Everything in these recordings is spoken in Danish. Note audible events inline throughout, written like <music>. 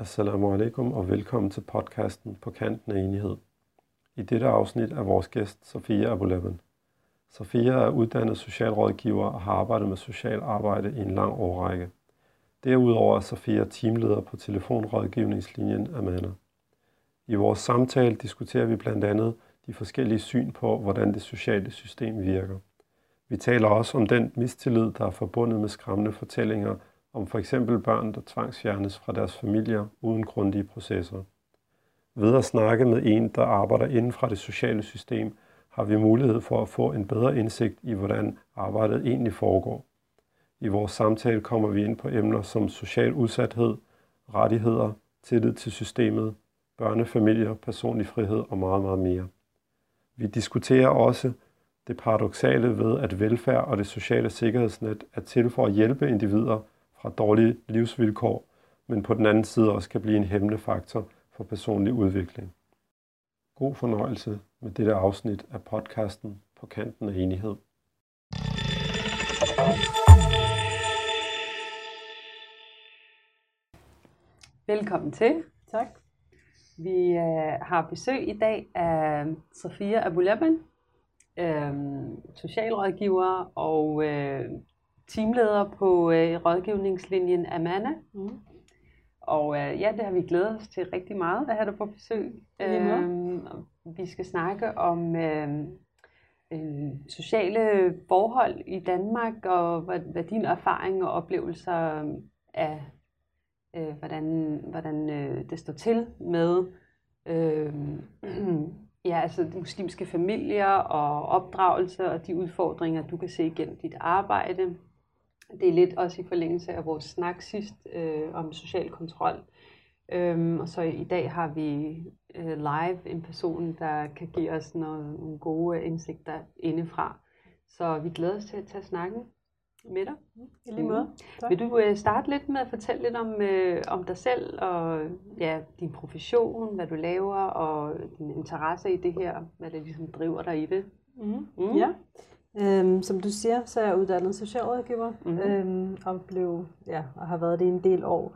Assalamu alaikum og velkommen til podcasten På kanten af enighed. I dette afsnit er vores gæst Sofia Abulaban. Sofia er uddannet socialrådgiver og har arbejdet med social arbejde i en lang årrække. Derudover er Sofia teamleder på telefonrådgivningslinjen Amana. I vores samtale diskuterer vi blandt andet de forskellige syn på, hvordan det sociale system virker. Vi taler også om den mistillid, der er forbundet med skræmmende fortællinger om for eksempel børn, der tvangsfjernes fra deres familier uden grundige processer. Ved at snakke med en, der arbejder inden fra det sociale system, har vi mulighed for at få en bedre indsigt i, hvordan arbejdet egentlig foregår. I vores samtale kommer vi ind på emner som social udsathed, rettigheder, tillid til systemet, børnefamilier, personlig frihed og meget, meget mere. Vi diskuterer også det paradoxale ved, at velfærd og det sociale sikkerhedsnet er til for at hjælpe individer fra dårlige livsvilkår, men på den anden side også kan blive en hæmmende faktor for personlig udvikling. God fornøjelse med dette afsnit af podcasten På kanten af enighed. Velkommen til. Tak. Vi øh, har besøg i dag af Sofia Abulaban, øh, socialrådgiver og øh, teamleder på øh, rådgivningslinjen Amana. Mm. Og øh, ja, det har vi glædet os til rigtig meget at have dig på besøg. Øhm, vi skal snakke om øh, øh, sociale forhold i Danmark, og hvad, hvad dine erfaringer og oplevelser af, øh, hvordan, hvordan øh, det står til med øh, <clears throat> ja, altså de muslimske familier og opdragelse og de udfordringer, du kan se igennem dit arbejde. Det er lidt også i forlængelse af vores snak sidst øh, om social kontrol. Øhm, og så i dag har vi øh, live en person, der kan give os noget, nogle gode indsigter indefra. Så vi glæder os til at tage snakken med dig. I lige måde. Tak. Vil du øh, starte lidt med at fortælle lidt om, øh, om dig selv og ja, din profession, hvad du laver og din interesse i det her, hvad det ligesom driver dig i det? Mm. Mm. Ja. Øhm, som du siger, så er jeg uddannet socialrådgiver Mhm. øhm, og blev, ja, og har været det en del år.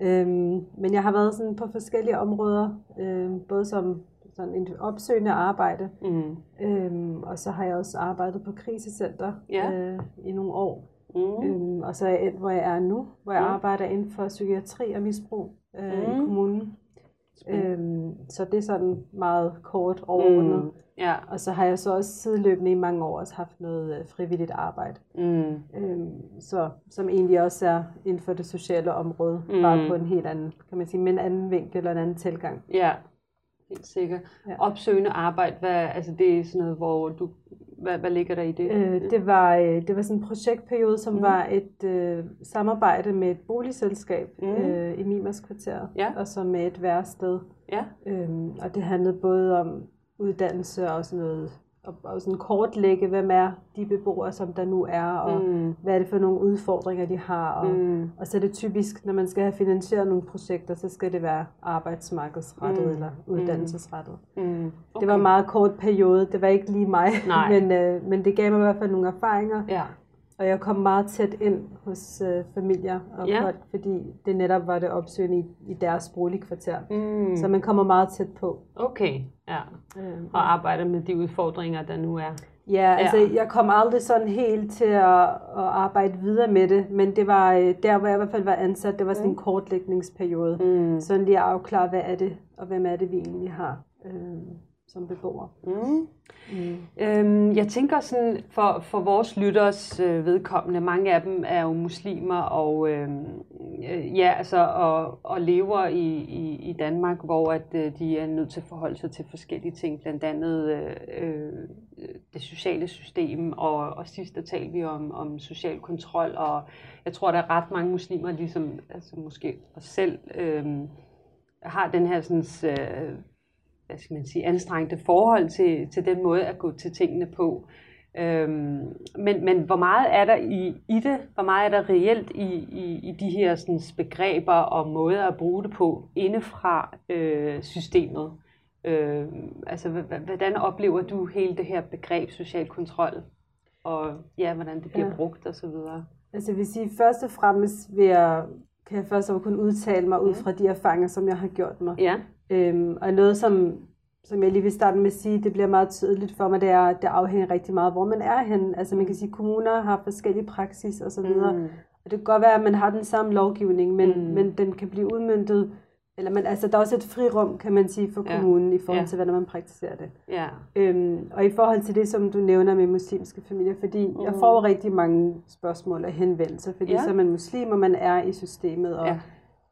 Øhm, men jeg har været sådan på forskellige områder, øhm, både som sådan en opsøgende arbejde, Mm. øhm, og så har jeg også arbejdet på krisecenter Ja. øh, i nogle år. Mm. Øhm, og så er jeg endt, hvor jeg er nu, hvor jeg Mm. arbejder inden for psykiatri og misbrug øh, Mm. i kommunen. Øhm, så det er sådan meget kort overordnet. Mm. Ja. Og så har jeg så også sideløbende i mange år også haft noget øh, frivilligt arbejde, Mm. øhm, så, som egentlig også er inden for det sociale område, mm. bare på en helt anden, kan man sige, med en anden vinkel eller en anden tilgang. Ja, helt sikkert. Ja. Opsøgende arbejde, hvad, altså det er sådan noget, hvor du, hvad, hvad ligger der i det? Øh, det, var, øh, det var sådan en projektperiode, som Mm. var et øh, samarbejde med et boligselskab Mm. øh, i Mimers kvarter, Ja. og så med et værested. Ja. Øhm, og det handlede både om uddannelse og sådan noget, og, og sådan kortlægge, hvem er de beboere, som der nu er, og Mm. hvad er det for nogle udfordringer, de har. Og, Mm. og så er det typisk, når man skal have finansieret nogle projekter, så skal det være arbejdsmarkedsrettet Mm. mm. eller uddannelsesrettet. Mm. Okay. Det var en meget kort periode, det var ikke lige mig, <laughs> men, øh, men det gav mig i hvert fald nogle erfaringer, Ja. Og jeg kom meget tæt ind hos øh, familier og Ja. folk, fordi det netop var det opsøgende i, i deres boligkvarter. Mm. Så man kommer meget tæt på. Okay, ja. Øh, Og arbejder med de udfordringer, der nu er. Ja, altså Ja. jeg kom aldrig sådan helt til at, at arbejde videre med det, men det var øh, der, hvor jeg i hvert fald var ansat, det var sådan en kortlægningsperiode. Mm. Sådan lige at afklare, hvad er det, og hvem er det, vi egentlig har øh, som beboere. Mm. Mm. Øhm, jeg tænker sådan, for, for vores lytters øh, vedkommende, mange af dem er jo muslimer og, øh, øh, ja, altså, og, og lever i, i, i Danmark, hvor at, øh, de er nødt til at forholde sig til forskellige ting, blandt andet øh, øh, det sociale system, og, og sidst der talte vi om, om social kontrol, og jeg tror, der er ret mange muslimer, ligesom altså måske os selv, øh, har den her sådan, øh, hvad skal man sige, anstrengte forhold til, til den måde at gå til tingene på. Øhm, men, men hvor meget er der i, i det? Hvor meget er der reelt i, i, i de her sådan, begreber og måder at bruge det på indefra øh, systemet? Øh, altså, hvordan oplever du hele det her begreb social kontrol? Og ja, hvordan det bliver Ja. brugt og så videre? Altså jeg vil sige, først og fremmest vil jeg kan jeg først og kun udtale mig ud fra de erfaringer, som jeg har gjort mig. Ja. Øhm, og noget, som, som jeg lige vil starte med at sige, det bliver meget tydeligt for mig, det er, det afhænger rigtig meget, hvor man er henne. Altså man kan sige, at kommuner har forskellige praksis osv., mm. og det kan godt være, at man har den samme lovgivning, men, mm. men den kan blive udmyndtet eller man, altså, der er også et frirum, kan man sige, for kommunen ja. i forhold til, hvordan man praktiserer det. Ja. Øhm, og i forhold til det, som du nævner med muslimske familier, fordi mm. jeg får rigtig mange spørgsmål og henvendelser, fordi ja. så er man muslim, og man er i systemet, og, ja.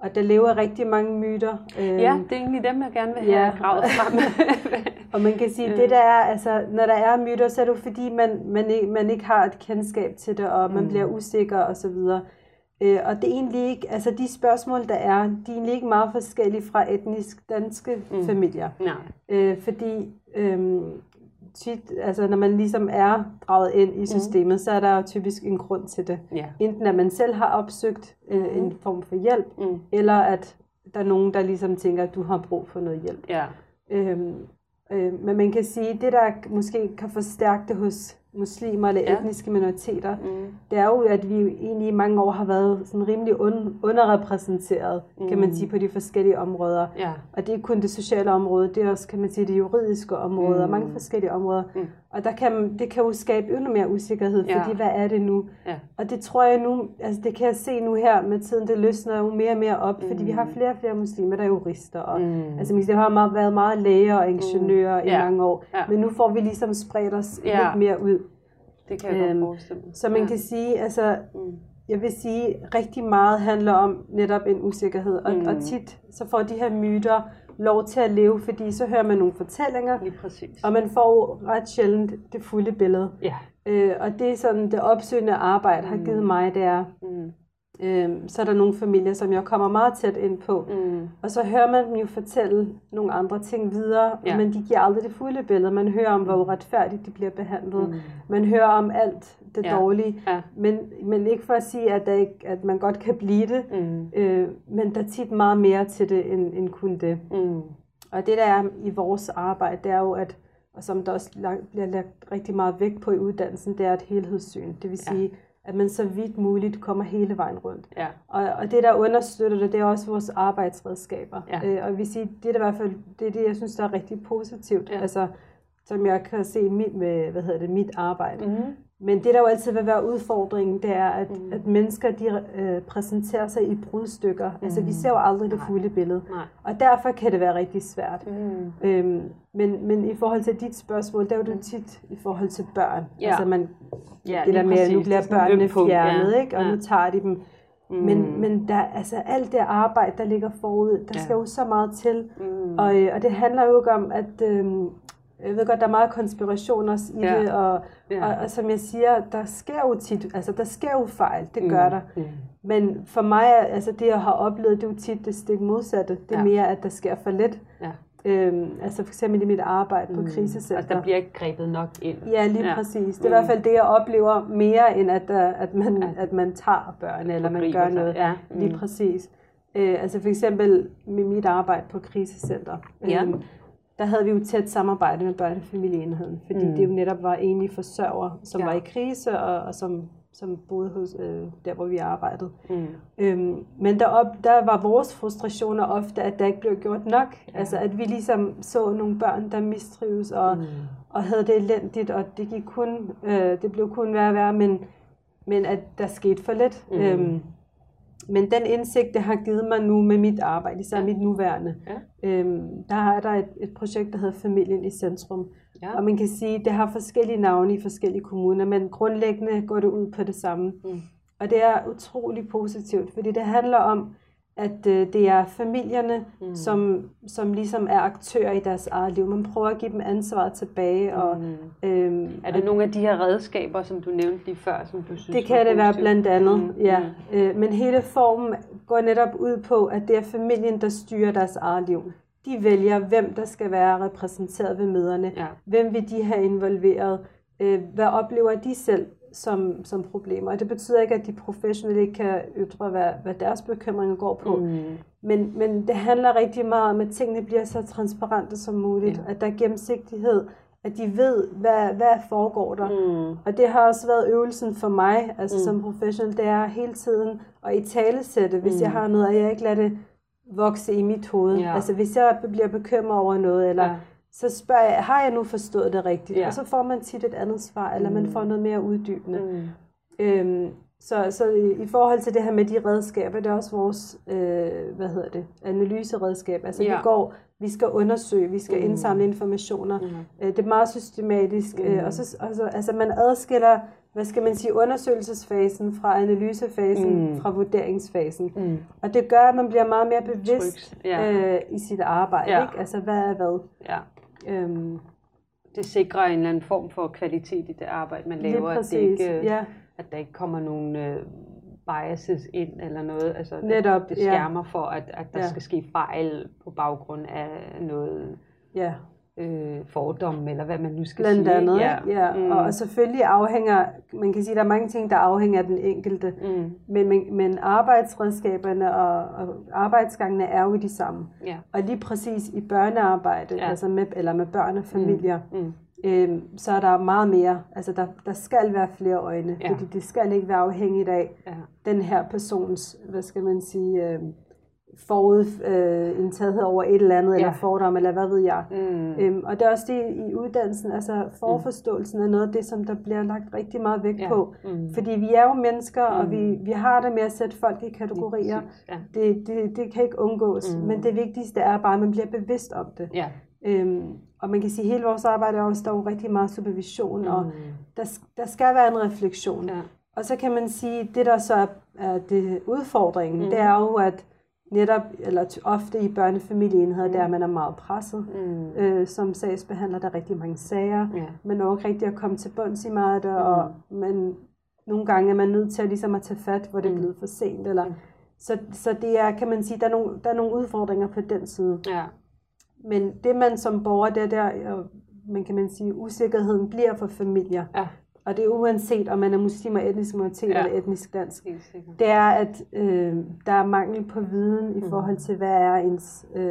Og der lever rigtig mange myter. Øhm, ja, det er egentlig dem, jeg gerne vil have ja. gravet frem. <laughs> og man kan sige, det der er, altså, når der er myter, så er det fordi, man, man, ikke, man ikke har et kendskab til det, og man mm. bliver usikker osv., Øh, og det er egentlig ikke, altså de spørgsmål, der er, de er egentlig ikke meget forskellige fra etnisk danske mm. familier. Nej. Øh, fordi øh, tit, altså når man ligesom er draget ind i systemet, mm. så er der jo typisk en grund til det. Ja. Enten at man selv har opsøgt øh, mm. en form for hjælp, mm. eller at der er nogen, der ligesom tænker, at du har brug for noget hjælp. Ja. Øhm, øh, men man kan sige, at det der måske kan forstærke det hos muslimer eller ja. etniske minoriteter, mm. det er jo, at vi egentlig i mange år har været sådan rimelig un- underrepræsenteret, mm. kan man mm. sige, på de forskellige områder. Ja. Og det er kun det sociale område, det er også, kan man sige, det juridiske område, mm. og mange forskellige områder. Mm. Og der kan, det kan jo skabe endnu mere usikkerhed, fordi ja. hvad er det nu? Ja. Og det tror jeg nu, altså det kan jeg se nu her med tiden, det løsner jo mere og mere op, mm. fordi vi har flere og flere muslimer, der er jurister, og mm. altså det har meget, været meget læger og ingeniører mm. i ja. mange år, ja. men nu får vi ligesom spredt os ja. lidt mere ud. Det kan jeg øhm, godt forestille mig. Så man ja. kan sige, altså, mm. jeg vil sige, rigtig meget handler om netop en usikkerhed, og, mm. og tit så får de her myter lov til at leve, fordi så hører man nogle fortællinger, Lige præcis. og man får ret sjældent det fulde billede. Ja. Øh, og det er sådan, det opsøgende arbejde har givet mm. mig, det er, mm. Øhm, så er der nogle familier, som jeg kommer meget tæt ind på. Mm. Og så hører man dem jo fortælle nogle andre ting videre, ja. men de giver aldrig det fulde billede. Man hører om, hvor uretfærdigt de bliver behandlet. Mm. Man hører om alt det ja. dårlige. Ja. Men, men ikke for at sige, at, der ikke, at man godt kan blive det. Mm. Øh, men der er tit meget mere til det, end, end kun det. Mm. Og det der er i vores arbejde, det er jo, at og som der også bliver lagt rigtig meget vægt på i uddannelsen, det er et helhedssyn. Det vil sige, ja at man så vidt muligt kommer hele vejen rundt. Ja. Og, og det, der understøtter det, det er også vores arbejdsredskaber. Ja. Øh, og vi siger, det er i hvert fald det, er det, jeg synes, der er rigtig positivt. Ja. Altså, som jeg kan se mit, med, hvad hedder det, mit arbejde. Mm-hmm. Men det, der jo altid vil være udfordringen, det er, at, mm. at mennesker de, øh, præsenterer sig i brudstykker. Mm. Altså, vi ser jo aldrig det fulde billede. Nej. Og derfor kan det være rigtig svært. Mm. Øhm, men, men i forhold til dit spørgsmål, der er jo det tit i forhold til børn. Ja. Altså, man, ja, det der med, at nu bliver børnene fjernet, ja. ikke? og ja. nu tager de dem. Mm. Men, men der, altså, alt det arbejde, der ligger forud, der ja. skal jo så meget til. Mm. Og, øh, og det handler jo ikke om, at... Øh, jeg ved godt, der er meget konspiration også i ja. det, og, ja. og, og som jeg siger, der sker jo tit, altså der sker jo fejl, det mm. gør der. Mm. Men for mig, altså det jeg har oplevet, det er jo tit det stik modsatte. Det er ja. mere, at der sker for lidt. Ja. Øhm, altså for eksempel i mit arbejde på mm. krisecenter. Altså der bliver ikke grebet nok ind. Ja, lige ja. præcis. Det er mm. i hvert fald det, jeg oplever mere, end at, der, at, man, ja. at man tager børn, eller man gør noget. Ja. Mm. Lige præcis. Øh, altså for eksempel med mit arbejde på krisecenter. Ja. Øhm, der havde vi jo tæt samarbejde med børnefamilieenheden, fordi mm. det jo netop var enlige forsørger, som ja. var i krise, og, og som, som boede hos, øh, der, hvor vi arbejdede. Mm. Øhm, men derop, der var vores frustrationer ofte, at der ikke blev gjort nok. Ja. Altså, at vi ligesom så nogle børn, der mistrives og, mm. og havde det elendigt, og det, gik kun, øh, det blev kun værre og værre, men, men at der skete for lidt. Mm. Øhm, men den indsigt, det har givet mig nu med mit arbejde, især ja. mit nuværende, ja. øhm, der er der et, et projekt, der hedder Familien i Centrum. Ja. Og man kan sige, det har forskellige navne i forskellige kommuner, men grundlæggende går det ud på det samme. Mm. Og det er utrolig positivt, fordi det handler om, at øh, det er familierne, mm. som, som ligesom er aktører i deres eget liv. Man prøver at give dem ansvaret tilbage. Og, mm. øhm, er det nogle af de her redskaber, som du nævnte lige før, som du synes Det kan det være blandt andet, mm. ja. Mm. Øh, men hele formen går netop ud på, at det er familien, der styrer deres eget liv. De vælger, hvem der skal være repræsenteret ved møderne. Ja. Hvem vil de have involveret? Øh, hvad oplever de selv? Som, som problemer. Og det betyder ikke, at de professionelle ikke kan ytre, hvad, hvad deres bekymringer går på. Mm. Men, men det handler rigtig meget om, at tingene bliver så transparente som muligt. Ja. At der er gennemsigtighed. at de ved, hvad, hvad foregår der. Mm. Og det har også været øvelsen for mig, altså mm. som professional, det er hele tiden at i talesætte, hvis mm. jeg har noget, og jeg ikke lader det vokse i mit hoved. Ja. Altså hvis jeg bliver bekymret over noget, eller ja. Så spørger jeg, har jeg nu forstået det rigtigt? Ja. Og så får man tit et andet svar, eller mm. man får noget mere uddybende. Mm. Øhm, så, så i, i forhold til det her med de redskaber, det er også vores, øh, hvad hedder det, analyseredskab. Altså ja. vi går, vi skal undersøge, vi skal mm. indsamle informationer. Mm. Øh, det er meget systematisk. Øh, mm. Øh, og så, og så, altså man adskiller, hvad skal man sige, undersøgelsesfasen fra analysefasen, mm. fra vurderingsfasen. Mm. Og det gør, at man bliver meget mere bevidst ja. øh, i sit arbejde. Ja. Ikke? Altså hvad er hvad. Ja. Øhm, det sikrer en eller anden form for kvalitet i det arbejde, man laver. Det, det ikke, ja at der ikke kommer nogen øh, biases ind eller noget. Altså, Netop, det skærmer ja. for, at, at der ja. skal ske fejl på baggrund af noget ja. Øh, fordom, eller hvad man nu skal Blandt sige. Andet, ja. ja. Mm. Og, selvfølgelig afhænger, man kan sige, der er mange ting, der afhænger af den enkelte, mm. men, men, men arbejdsredskaberne og, og arbejdsgangene er jo de samme. Ja. Og lige præcis i børnearbejde, ja. altså med, eller med børn og familier, mm. Mm øhm, så er der meget mere. Altså der, der skal være flere øjne, ja. fordi det skal ikke være afhængigt af ja. den her persons, hvad skal man sige, øh, forudindtagethed øh, over et eller andet, ja. eller fordom, eller hvad ved jeg. Mm. Øhm, og det er også det i uddannelsen, altså forforståelsen mm. er noget af det, som der bliver lagt rigtig meget vægt ja. på. Mm. Fordi vi er jo mennesker, mm. og vi, vi har det med at sætte folk i kategorier. Ja. Det, det, det kan ikke undgås, mm. men det vigtigste er bare, at man bliver bevidst om det. Ja. Øhm, og man kan sige, at hele vores arbejde er er jo rigtig meget supervision, mm. og der, der skal være en refleksion. Ja. Og så kan man sige, at det der så er, er det udfordringen, mm. det er jo, at netop, eller ofte i børnefamilieenheder, mm. der er man er meget presset. Mm. Øh, som sagsbehandler, der er rigtig mange sager. Ja. Man er ikke rigtig at komme til bunds i meget, mm. og man, nogle gange er man nødt til at, ligesom at tage fat, hvor det er mm. blevet for sent. Eller, mm. så, så det er, kan man sige, der er, nogle, der er nogle udfordringer på den side. Ja. Men det man som borger, det er der, man kan man sige, usikkerheden bliver for familier. Ja. Og det er uanset om man er muslim og etnisk minoritet ja. eller etnisk dansk. Det er, at øh, der er mangel på viden i mm. forhold til, hvad er ens øh,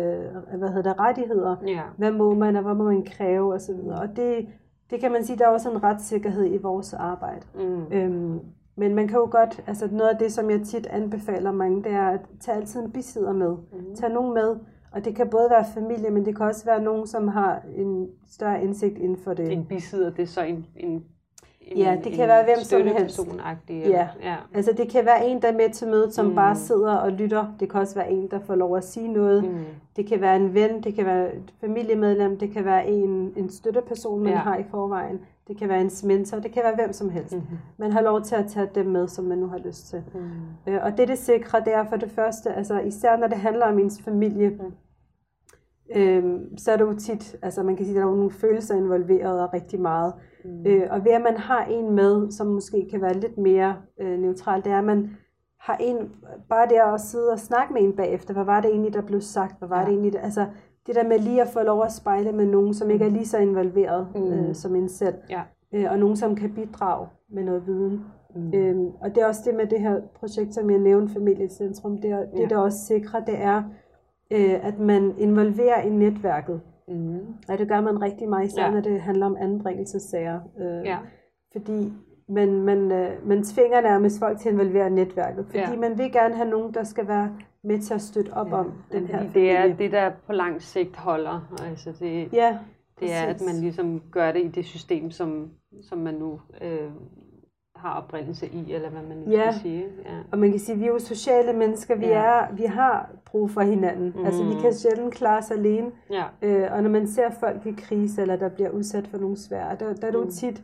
hvad hedder det, rettigheder. Ja. Hvad må man, og hvad må man kræve osv. Og det, det kan man sige, der er også en retssikkerhed i vores arbejde. Mm. Øhm, men man kan jo godt, altså noget af det, som jeg tit anbefaler mange, det er at tage altid en bisidder med. Mm. Tag nogen med, og det kan både være familie, men det kan også være nogen, som har en større indsigt inden for det. En bisidder, det er så en, en en, ja, det kan en være hvem som helst. Ja. ja, altså det kan være en, der er med til mødet, som mm. bare sidder og lytter. Det kan også være en, der får lov at sige noget. Mm. Det kan være en ven, det kan være et familiemedlem, det kan være en, en støtteperson, man ja. har i forvejen. Det kan være en mentor, det kan være hvem som helst. Mm-hmm. Man har lov til at tage dem med, som man nu har lyst til. Mm. Øh, og det, det sikrer, det er for det første, altså især når det handler om ens familie, mm øhm, så er det jo tit, altså man kan sige, at der er nogle følelser involveret og rigtig meget. Mm. Øh, og ved at man har en med, som måske kan være lidt mere øh, neutral, det er, at man har en, bare det at sidde og snakke med en bagefter, hvad var det egentlig, der blev sagt, hvad var ja. det egentlig, der, altså det der med lige at få lov at spejle med nogen, som ikke er lige så involveret mm. øh, som en selv, ja. øh, og nogen, som kan bidrage med noget viden. Mm. Øhm, og det er også det med det her projekt, som jeg nævnte, Familiecentrum, det, er, det ja. der også sikrer, det er, øh, at man involverer i netværket. Mm. Og det gør man rigtig meget, især ja. når det handler om anbringelsessager. Øh, ja. Fordi man, man, øh, man tvinger nærmest folk til at involvere netværket, fordi ja. man vil gerne have nogen, der skal være med til at støtte op ja. om den her familie. Det er det, der på lang sigt holder. Altså det, ja, det er, at man ligesom gør det i det system, som, som man nu øh, har oprindelse i, eller hvad man ja. skal sige. Ja, og man kan sige, at vi er jo sociale mennesker, vi, ja. er, vi har brug for hinanden. Mm. Altså vi kan sjældent klare os alene. Ja. Øh, og når man ser folk i krise, eller der bliver udsat for nogle svære, der, der er det jo mm. tit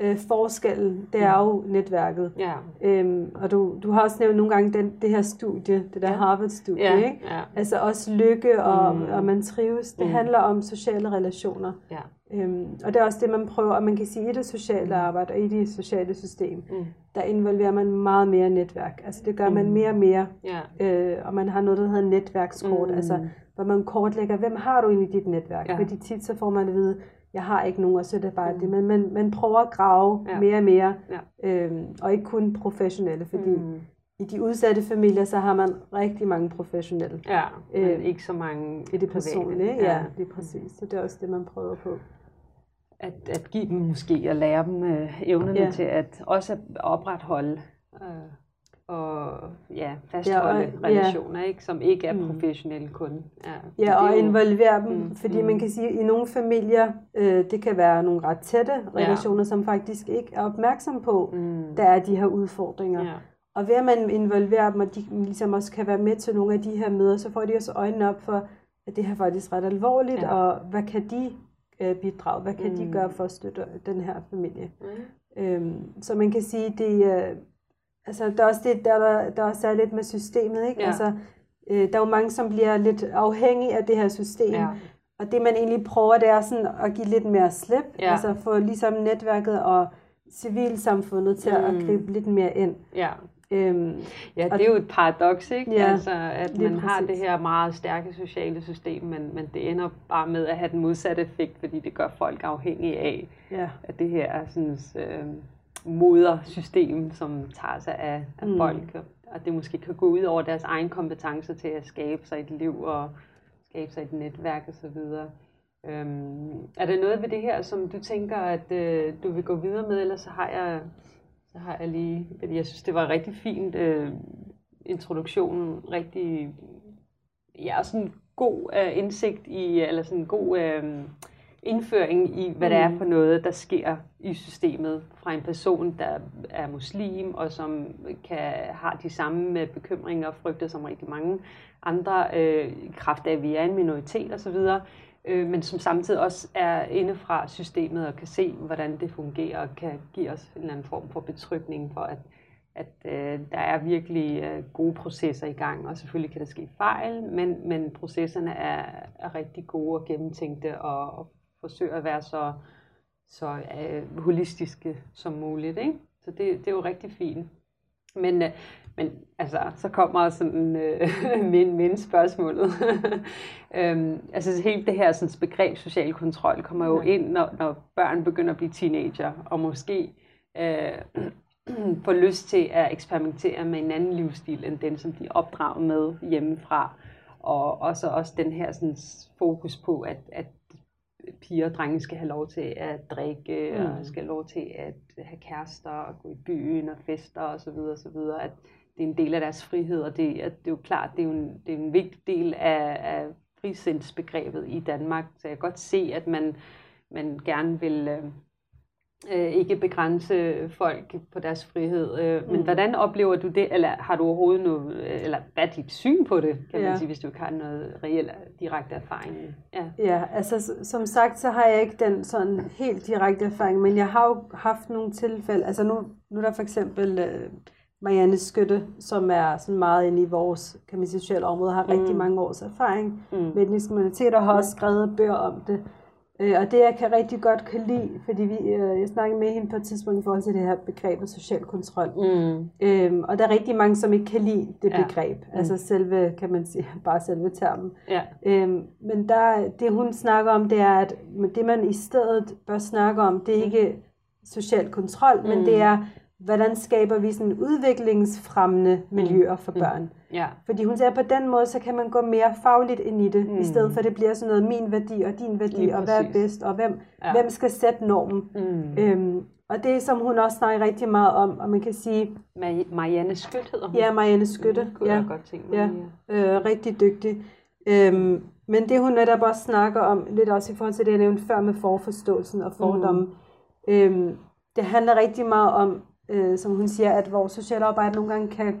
øh, forskellen, det er jo netværket. Ja. Øhm, og du, du har også nævnt nogle gange den, det her studie, det der ja. Harvard-studie, ja. ikke? Ja. Altså også lykke og, mm. og man trives. Det mm. handler om sociale relationer. Ja. Øhm, og det er også det, man prøver, og man kan sige, i det sociale mm. arbejde og i det sociale system, mm. der involverer man meget mere netværk. Altså det gør mm. man mere og mere, yeah. øh, og man har noget, der hedder netværkskort, mm. altså hvor man kortlægger, hvem har du egentlig i dit netværk? Ja. Fordi tit så får man at vide, jeg har ikke nogen, og så er det bare mm. det. Men man, man prøver at grave ja. mere og mere, ja. øhm, og ikke kun professionelle, fordi mm. i de udsatte familier, så har man rigtig mange professionelle. Ja, men øh, ikke så mange i det personlige. Ja, ja, det er præcis. Så det er også det, man prøver på. At, at give dem måske at lære dem øh, evnerne ja. til at også opretholde øh, og ja, fastholde ja, og, relationer, ja. ikke, som ikke er mm. professionelle kun. Ja, ja og jo, involvere dem, mm, fordi mm. man kan sige, at i nogle familier, øh, det kan være nogle ret tætte relationer, ja. som faktisk ikke er opmærksom på, mm. der er de her udfordringer. Ja. Og ved at man involverer dem, og de ligesom også kan være med til nogle af de her møder, så får de også øjnene op for, at det her faktisk ret alvorligt, ja. og hvad kan de øh, bidrage, hvad kan mm. de gøre for at støtte den her familie. Mm. Øhm, så man kan sige, det øh, altså, der er også det, der, der, der også er lidt med systemet, ikke? Ja. Altså, øh, der er jo mange, som bliver lidt afhængige af det her system. Ja. Og det man egentlig prøver, det er sådan at give lidt mere slip. Ja. Altså få ligesom netværket og civilsamfundet til mm. at gribe lidt mere ind. Ja. Øhm, ja, det er jo et paradoks, ikke? Ja, altså, at man præcis. har det her meget stærke sociale system, men, men det ender bare med at have den modsatte effekt, fordi det gør folk afhængige af, ja. at det her sådan, øh, modersystem, som tager sig af, af mm. folk, og det måske kan gå ud over deres egen kompetencer til at skabe sig et liv og skabe sig et netværk osv. Øhm, er der noget ved det her, som du tænker, at øh, du vil gå videre med, eller så har jeg, så har jeg lige, jeg synes, det var rigtig fint, øh, introduktionen, rigtig, ja, sådan god øh, indsigt i, eller sådan god øh, indføring i, hvad mm. det er mm. for noget, der sker i systemet fra en person, der er muslim, og som kan har de samme bekymringer og frygter som rigtig mange andre, øh, kraft af, at vi er en minoritet osv., øh, men som samtidig også er inde fra systemet og kan se, hvordan det fungerer, og kan give os en eller anden form for betrygning for, at, at øh, der er virkelig øh, gode processer i gang, og selvfølgelig kan der ske fejl, men, men processerne er, er rigtig gode og gennemtænkte, og, og forsøger at være så, så øh, holistiske som muligt. Ikke? Så det, det er jo rigtig fint. Men, øh, men altså, så kommer sådan øh, <laughs> min, min spørgsmålet. <laughs> øhm, altså helt det her sådan, begreb social kontrol kommer jo ind, når, når børn begynder at blive teenager, og måske øh, <clears throat> får lyst til at eksperimentere med en anden livsstil, end den, som de er opdraget med hjemmefra. Og også, også den her sådan, fokus på, at, at piger og drenge skal have lov til at drikke, mm. og skal have lov til at have kærester, og gå i byen og fester osv. videre. At det er en del af deres frihed, og det, at det er jo klart, det er jo en, det er en vigtig del af, af frisindsbegrebet i Danmark. Så jeg kan godt se, at man, man gerne vil øh, øh, ikke begrænse folk på deres frihed. Øh, mm. Men hvordan oplever du det, eller har du overhovedet noget, eller hvad er dit syn på det, kan ja. man sige, hvis du ikke har noget reelt direkte erfaring? Ja. ja, altså som sagt, så har jeg ikke den sådan helt direkte erfaring, men jeg har jo haft nogle tilfælde, altså nu, nu er der for eksempel øh, Marianne Skytte, som er sådan meget inde i vores kan man sige, sociale område, har mm. rigtig mange års erfaring mm. med etniske minoriteter, og har også skrevet bøger om det. Øh, og det jeg kan rigtig godt kan lide, fordi vi, øh, jeg snakkede med hende på et tidspunkt i forhold til det her begreb social kontrol. Mm. Øhm, og der er rigtig mange, som ikke kan lide det ja. begreb. Mm. Altså selve, kan man sige, <laughs> bare selve termen. Ja. Øhm, men der, det hun snakker om, det er, at det man i stedet bør snakke om, det er ikke social kontrol, mm. men det er hvordan skaber vi sådan udviklingsfremmende mm. miljøer for mm. børn. Mm. Ja. Fordi hun siger, at på den måde, så kan man gå mere fagligt ind i det, mm. i stedet for at det bliver sådan noget min værdi og din værdi, Lige og hvad er bedst, og hvem, ja. hvem skal sætte normen. Mm. Øhm, og det som hun også snakker rigtig meget om, og man kan sige... Marianne Skytte hedder hun. Ja, Marianne Skytte. Mm, kunne ja. jeg godt tænke mig. Ja, øh, rigtig dygtig. Øhm, men det hun netop også snakker om, lidt også i forhold til det, jeg nævnte før med forforståelsen og fordomme, mm. øhm, det handler rigtig meget om, øh, som hun siger, at vores socialarbejde nogle gange kan,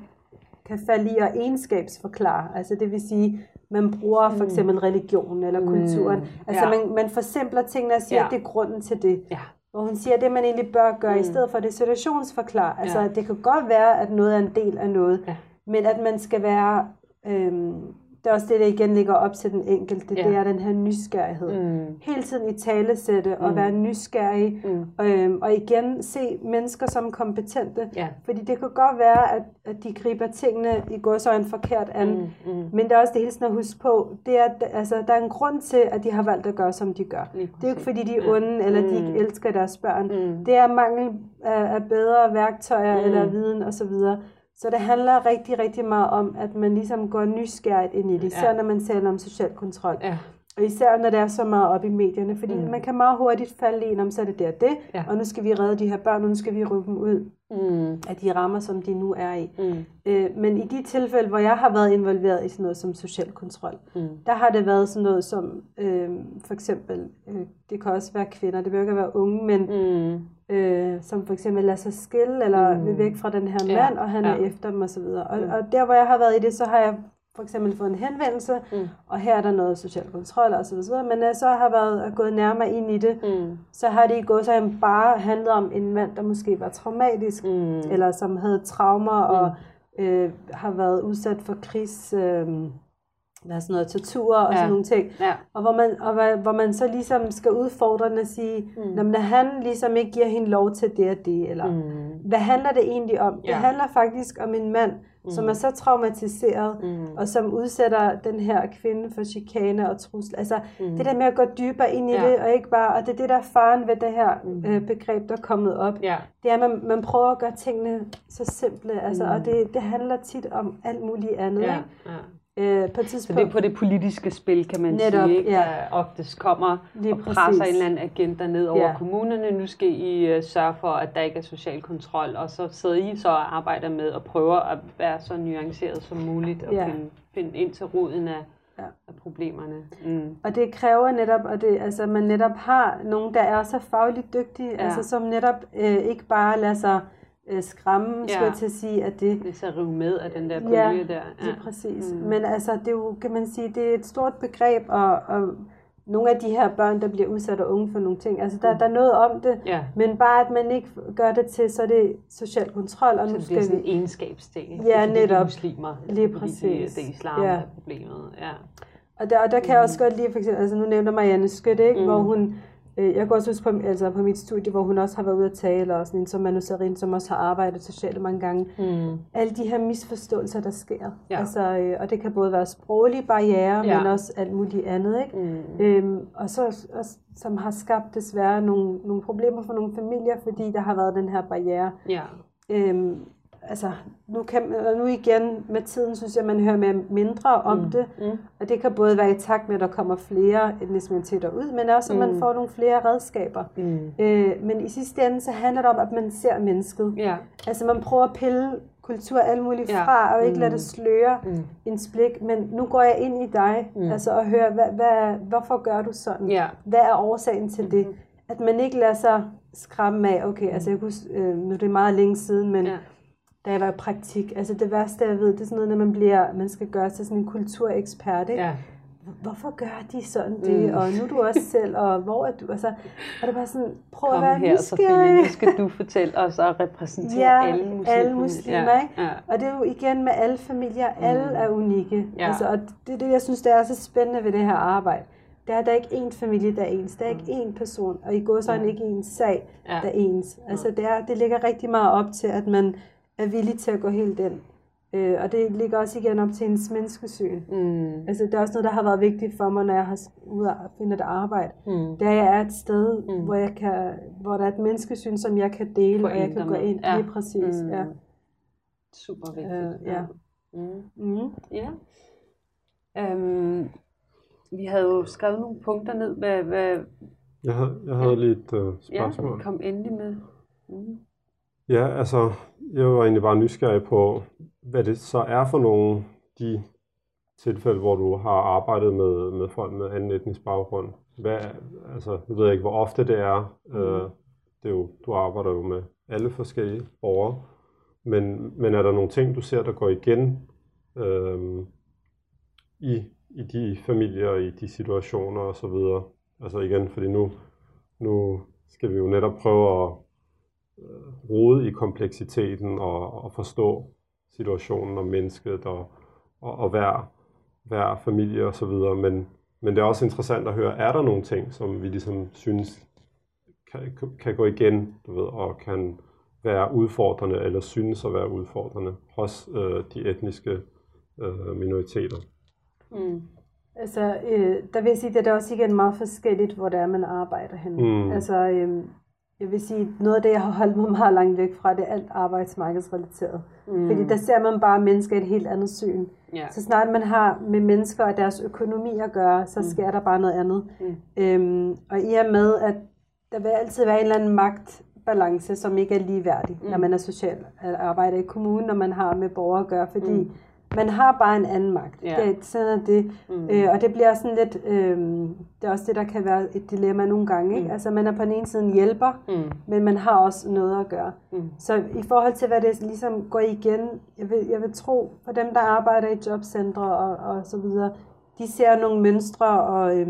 kan falde i at egenskabsforklare. Altså det vil sige, man bruger for mm. eksempel religion eller kulturen. Mm. Altså ja. man, man forsimpler tingene og siger, ja. at det er grunden til det. Ja. Og hun siger, at det man egentlig bør gøre, mm. i stedet for det situationsforklare. Altså ja. det kan godt være, at noget er en del af noget, ja. men at man skal være... Øhm, det er også det, der igen ligger op til den enkelte, ja. det er den her nysgerrighed. Mm. Hele tiden i talesætte og mm. være nysgerrig, mm. øhm, og igen se mennesker som kompetente, ja. fordi det kan godt være, at, at de griber tingene i går så en forkert an, mm. Mm. men det er også det hele tiden at huske på, det er, at altså, der er en grund til, at de har valgt at gøre, som de gør. Det er jo ikke, fordi de er onde, ja. eller de ikke mm. elsker deres børn. Mm. Det er mangel af, af bedre værktøjer mm. eller viden osv., så det handler rigtig, rigtig meget om, at man ligesom går nysgerrigt ind i det, især ja. når man taler om social kontrol. Ja. Og især når det er så meget op i medierne, fordi mm. man kan meget hurtigt falde i, om så er det der det, ja. og nu skal vi redde de her børn, og nu skal vi rykke dem ud mm. af de rammer, som de nu er i. Mm. Øh, men i de tilfælde, hvor jeg har været involveret i sådan noget som social kontrol, mm. der har det været sådan noget som, øh, for eksempel, øh, det kan også være kvinder, det behøver ikke være unge, men mm øh, som for eksempel lader sig skille, eller mm. vil væk fra den her mand, ja. og han ja. er efter dem osv. Og, mm. og der, hvor jeg har været i det, så har jeg for eksempel fået en henvendelse, mm. og her er der noget social kontrol og så videre. Men når jeg så har været gået nærmere ind i det, mm. så har det gået så bare handlet om en mand, der måske var traumatisk, mm. eller som havde traumer mm. og øh, har været udsat for krigs... Øh, hvad sådan noget, tortur og ja. sådan nogle ting. Ja. Og, hvor man, og hvor, hvor man så ligesom skal udfordre den og sige, mm. når han ligesom ikke giver hende lov til det og det, eller mm. hvad handler det egentlig om? Ja. Det handler faktisk om en mand, mm. som er så traumatiseret, mm. og som udsætter den her kvinde for chikane og trusler. Altså mm. det der med at gå dybere ind i ja. det, og ikke bare, og det er det, der er faren ved det her mm. øh, begreb, der er kommet op. Ja. Det er, at man, man prøver at gøre tingene så simple, altså, mm. og det, det handler tit om alt muligt andet. Ja. Ikke? Ja. Øh, på et tidspunkt. Så det er på det politiske spil, kan man Netop, sige, ikke? Ja. der oftest kommer Lige og presser præcis. en eller anden agenda ned over ja. kommunerne. Nu skal I uh, sørge for, at der ikke er social kontrol, og så sidder I så og arbejder med at prøve at være så nuanceret som muligt og ja. finde, finde ind til roden af, ja. af problemerne. Mm. Og det kræver netop, at det, altså, man netop har nogen, der er så fagligt dygtige, ja. altså, som netop øh, ikke bare lader sig øh, skræmme, ja. skulle jeg til at sige, at det... Det så rive med af den der bølge ja, der. Ja, det er præcis. Mm. Men altså, det er jo, kan man sige, det er et stort begreb, og, og nogle af de her børn, der bliver udsat og unge for nogle ting, altså der, mm. der er noget om det, ja. men bare at man ikke gør det til, så er det social kontrol. Og så nu skal det er sådan en egenskabsting. Ja, netop. De muslimer. Lige præcis. Det, det er islam, ja. der er problemet. Ja. Og der, og der kan mm. jeg også godt lide, for eksempel, altså nu nævner Marianne Skødt, ikke, mm. hvor hun jeg går også huske på, altså på mit studie, hvor hun også har været ude at tale, og sådan en som Manu Sarin, som også har arbejdet socialt mange gange. Mm. Alle de her misforståelser, der sker. Ja. Altså, øh, og det kan både være sproglige barriere, ja. men også alt muligt andet. Ikke? Mm. Øhm, og så også, som har skabt desværre nogle, nogle problemer for nogle familier, fordi der har været den her barriere. Ja. Øhm, altså, nu, kan, nu igen med tiden, synes jeg, man hører mere mindre om mm. det. Mm. Og det kan både være i takt med, at der kommer flere etniciteter ud, men også, at man mm. får nogle flere redskaber. Mm. Øh, men i sidste ende, så handler det om, at man ser mennesket. Ja. Altså, man prøver at pille kultur alt muligt ja. fra, og ikke mm. lade det sløre mm. en blik. Men nu går jeg ind i dig, mm. altså, og hører, hvad, hvad, hvorfor gør du sådan? Ja. Hvad er årsagen til mm. det? At man ikke lader sig skræmme af, okay, altså jeg kunne, øh, nu er det meget længe siden, men ja da jeg var i praktik. Altså det værste, jeg ved, det er sådan noget, når man, bliver, man skal gøre sig sådan en kulturekspert, ikke? Ja. Hvorfor gør de sådan det? Mm. Og nu er du også selv, og hvor er du? Altså, og det bare sådan, prøv Kom at være her, Sofie, nu skal du fortælle os og repræsentere ja, alle muslimer. alle muslimer, ja. ikke? Ja. Og det er jo igen med alle familier, alle mm. er unikke. Ja. Altså, og det er det, jeg synes, der er så spændende ved det her arbejde. Der er der ikke én familie, der er ens. Der er ikke én person, og i går så er ja. ikke én sag, ja. der er ens. Altså, det, er, det ligger rigtig meget op til, at man er villig til at gå helt ind. Øh, og det ligger også igen op til ens menneskesyn. Mm. Altså, det er også noget, der har været vigtigt for mig, når jeg har ud og finde et arbejde. Mm. Det er, at jeg er et sted, mm. hvor, jeg kan, hvor der er et menneskesyn, som jeg kan dele, og jeg kan gå ind. Ja. Lige præcis, mm. ja. Super vigtigt. Øh, ja. Mm. Mm. ja. Um, vi havde jo skrevet nogle punkter ned. Hvad, hvad... Jeg, havde, jeg havde lige et uh, spørgsmål. Ja, kom endelig med. Mm. Ja, altså, jeg var egentlig bare nysgerrig på, hvad det så er for nogle de tilfælde, hvor du har arbejdet med, med folk med anden etnisk baggrund. Hvad, altså, jeg ved ikke, hvor ofte det er. Mm. Øh, det er jo, du arbejder jo med alle forskellige borgere. Men, men er der nogle ting, du ser, der går igen øh, i, i de familier, i de situationer osv.? Altså igen, fordi nu, nu skal vi jo netop prøve at rode i kompleksiteten og, og forstå situationen og mennesket og, og, og hver, hver familie og så videre. Men, men det er også interessant at høre, er der nogle ting, som vi ligesom synes kan, kan gå igen, du ved, og kan være udfordrende, eller synes at være udfordrende hos øh, de etniske øh, minoriteter. Mm. Altså, øh, der vil jeg sige, at det er også igen meget forskelligt, hvor det er, man arbejder hen. Mm. Altså, øh, jeg vil sige, noget af det, jeg har holdt mig meget langt væk fra, det er alt arbejdsmarkedsrelateret. Mm. Fordi der ser man bare mennesker i et helt andet syn. Yeah. Så snart man har med mennesker og deres økonomi at gøre, så mm. sker der bare noget andet. Mm. Øhm, og i og med, at der vil altid være en eller anden magtbalance, som ikke er ligeværdig, mm. når man er social arbejder i kommunen, når man har med borgere at gøre, fordi mm man har bare en anden magt. Ja. Det, sådan er det. Mm. Øh, og det bliver sådan lidt, øh, det er også det, der kan være et dilemma nogle gange. Ikke? Mm. Altså man er på den ene side en hjælper, mm. men man har også noget at gøre. Mm. Så i forhold til, hvad det ligesom går igen, jeg vil, jeg vil tro, for dem, der arbejder i jobcentre og, og så videre, de ser nogle mønstre, og øh,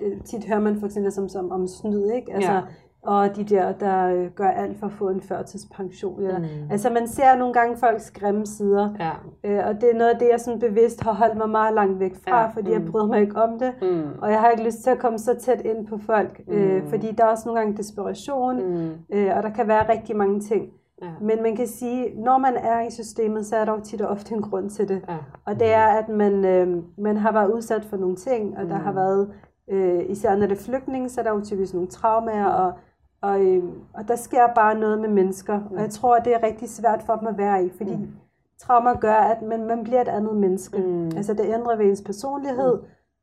det, tit hører man for eksempel som, som om snyd, ikke? Altså, ja og de der, der øh, gør alt for at få en førtidspension. Eller, mm. Altså man ser nogle gange folks grimme sider, ja. øh, og det er noget af det, jeg sådan bevidst har holdt mig meget langt væk fra, ja. fordi mm. jeg bryder mig ikke om det, mm. og jeg har ikke lyst til at komme så tæt ind på folk, øh, mm. fordi der er også nogle gange desperation, mm. øh, og der kan være rigtig mange ting. Ja. Men man kan sige, når man er i systemet, så er der jo tit og ofte en grund til det. Ja. Og det er, at man, øh, man har været udsat for nogle ting, og mm. der har været, øh, især når det er flygtninge, så er der jo typisk nogle traumer, og og, øh, og der sker bare noget med mennesker, mm. og jeg tror, at det er rigtig svært for dem at være i, fordi mm. trauma gør, at man, man bliver et andet menneske. Mm. Altså det ændrer ved ens personlighed.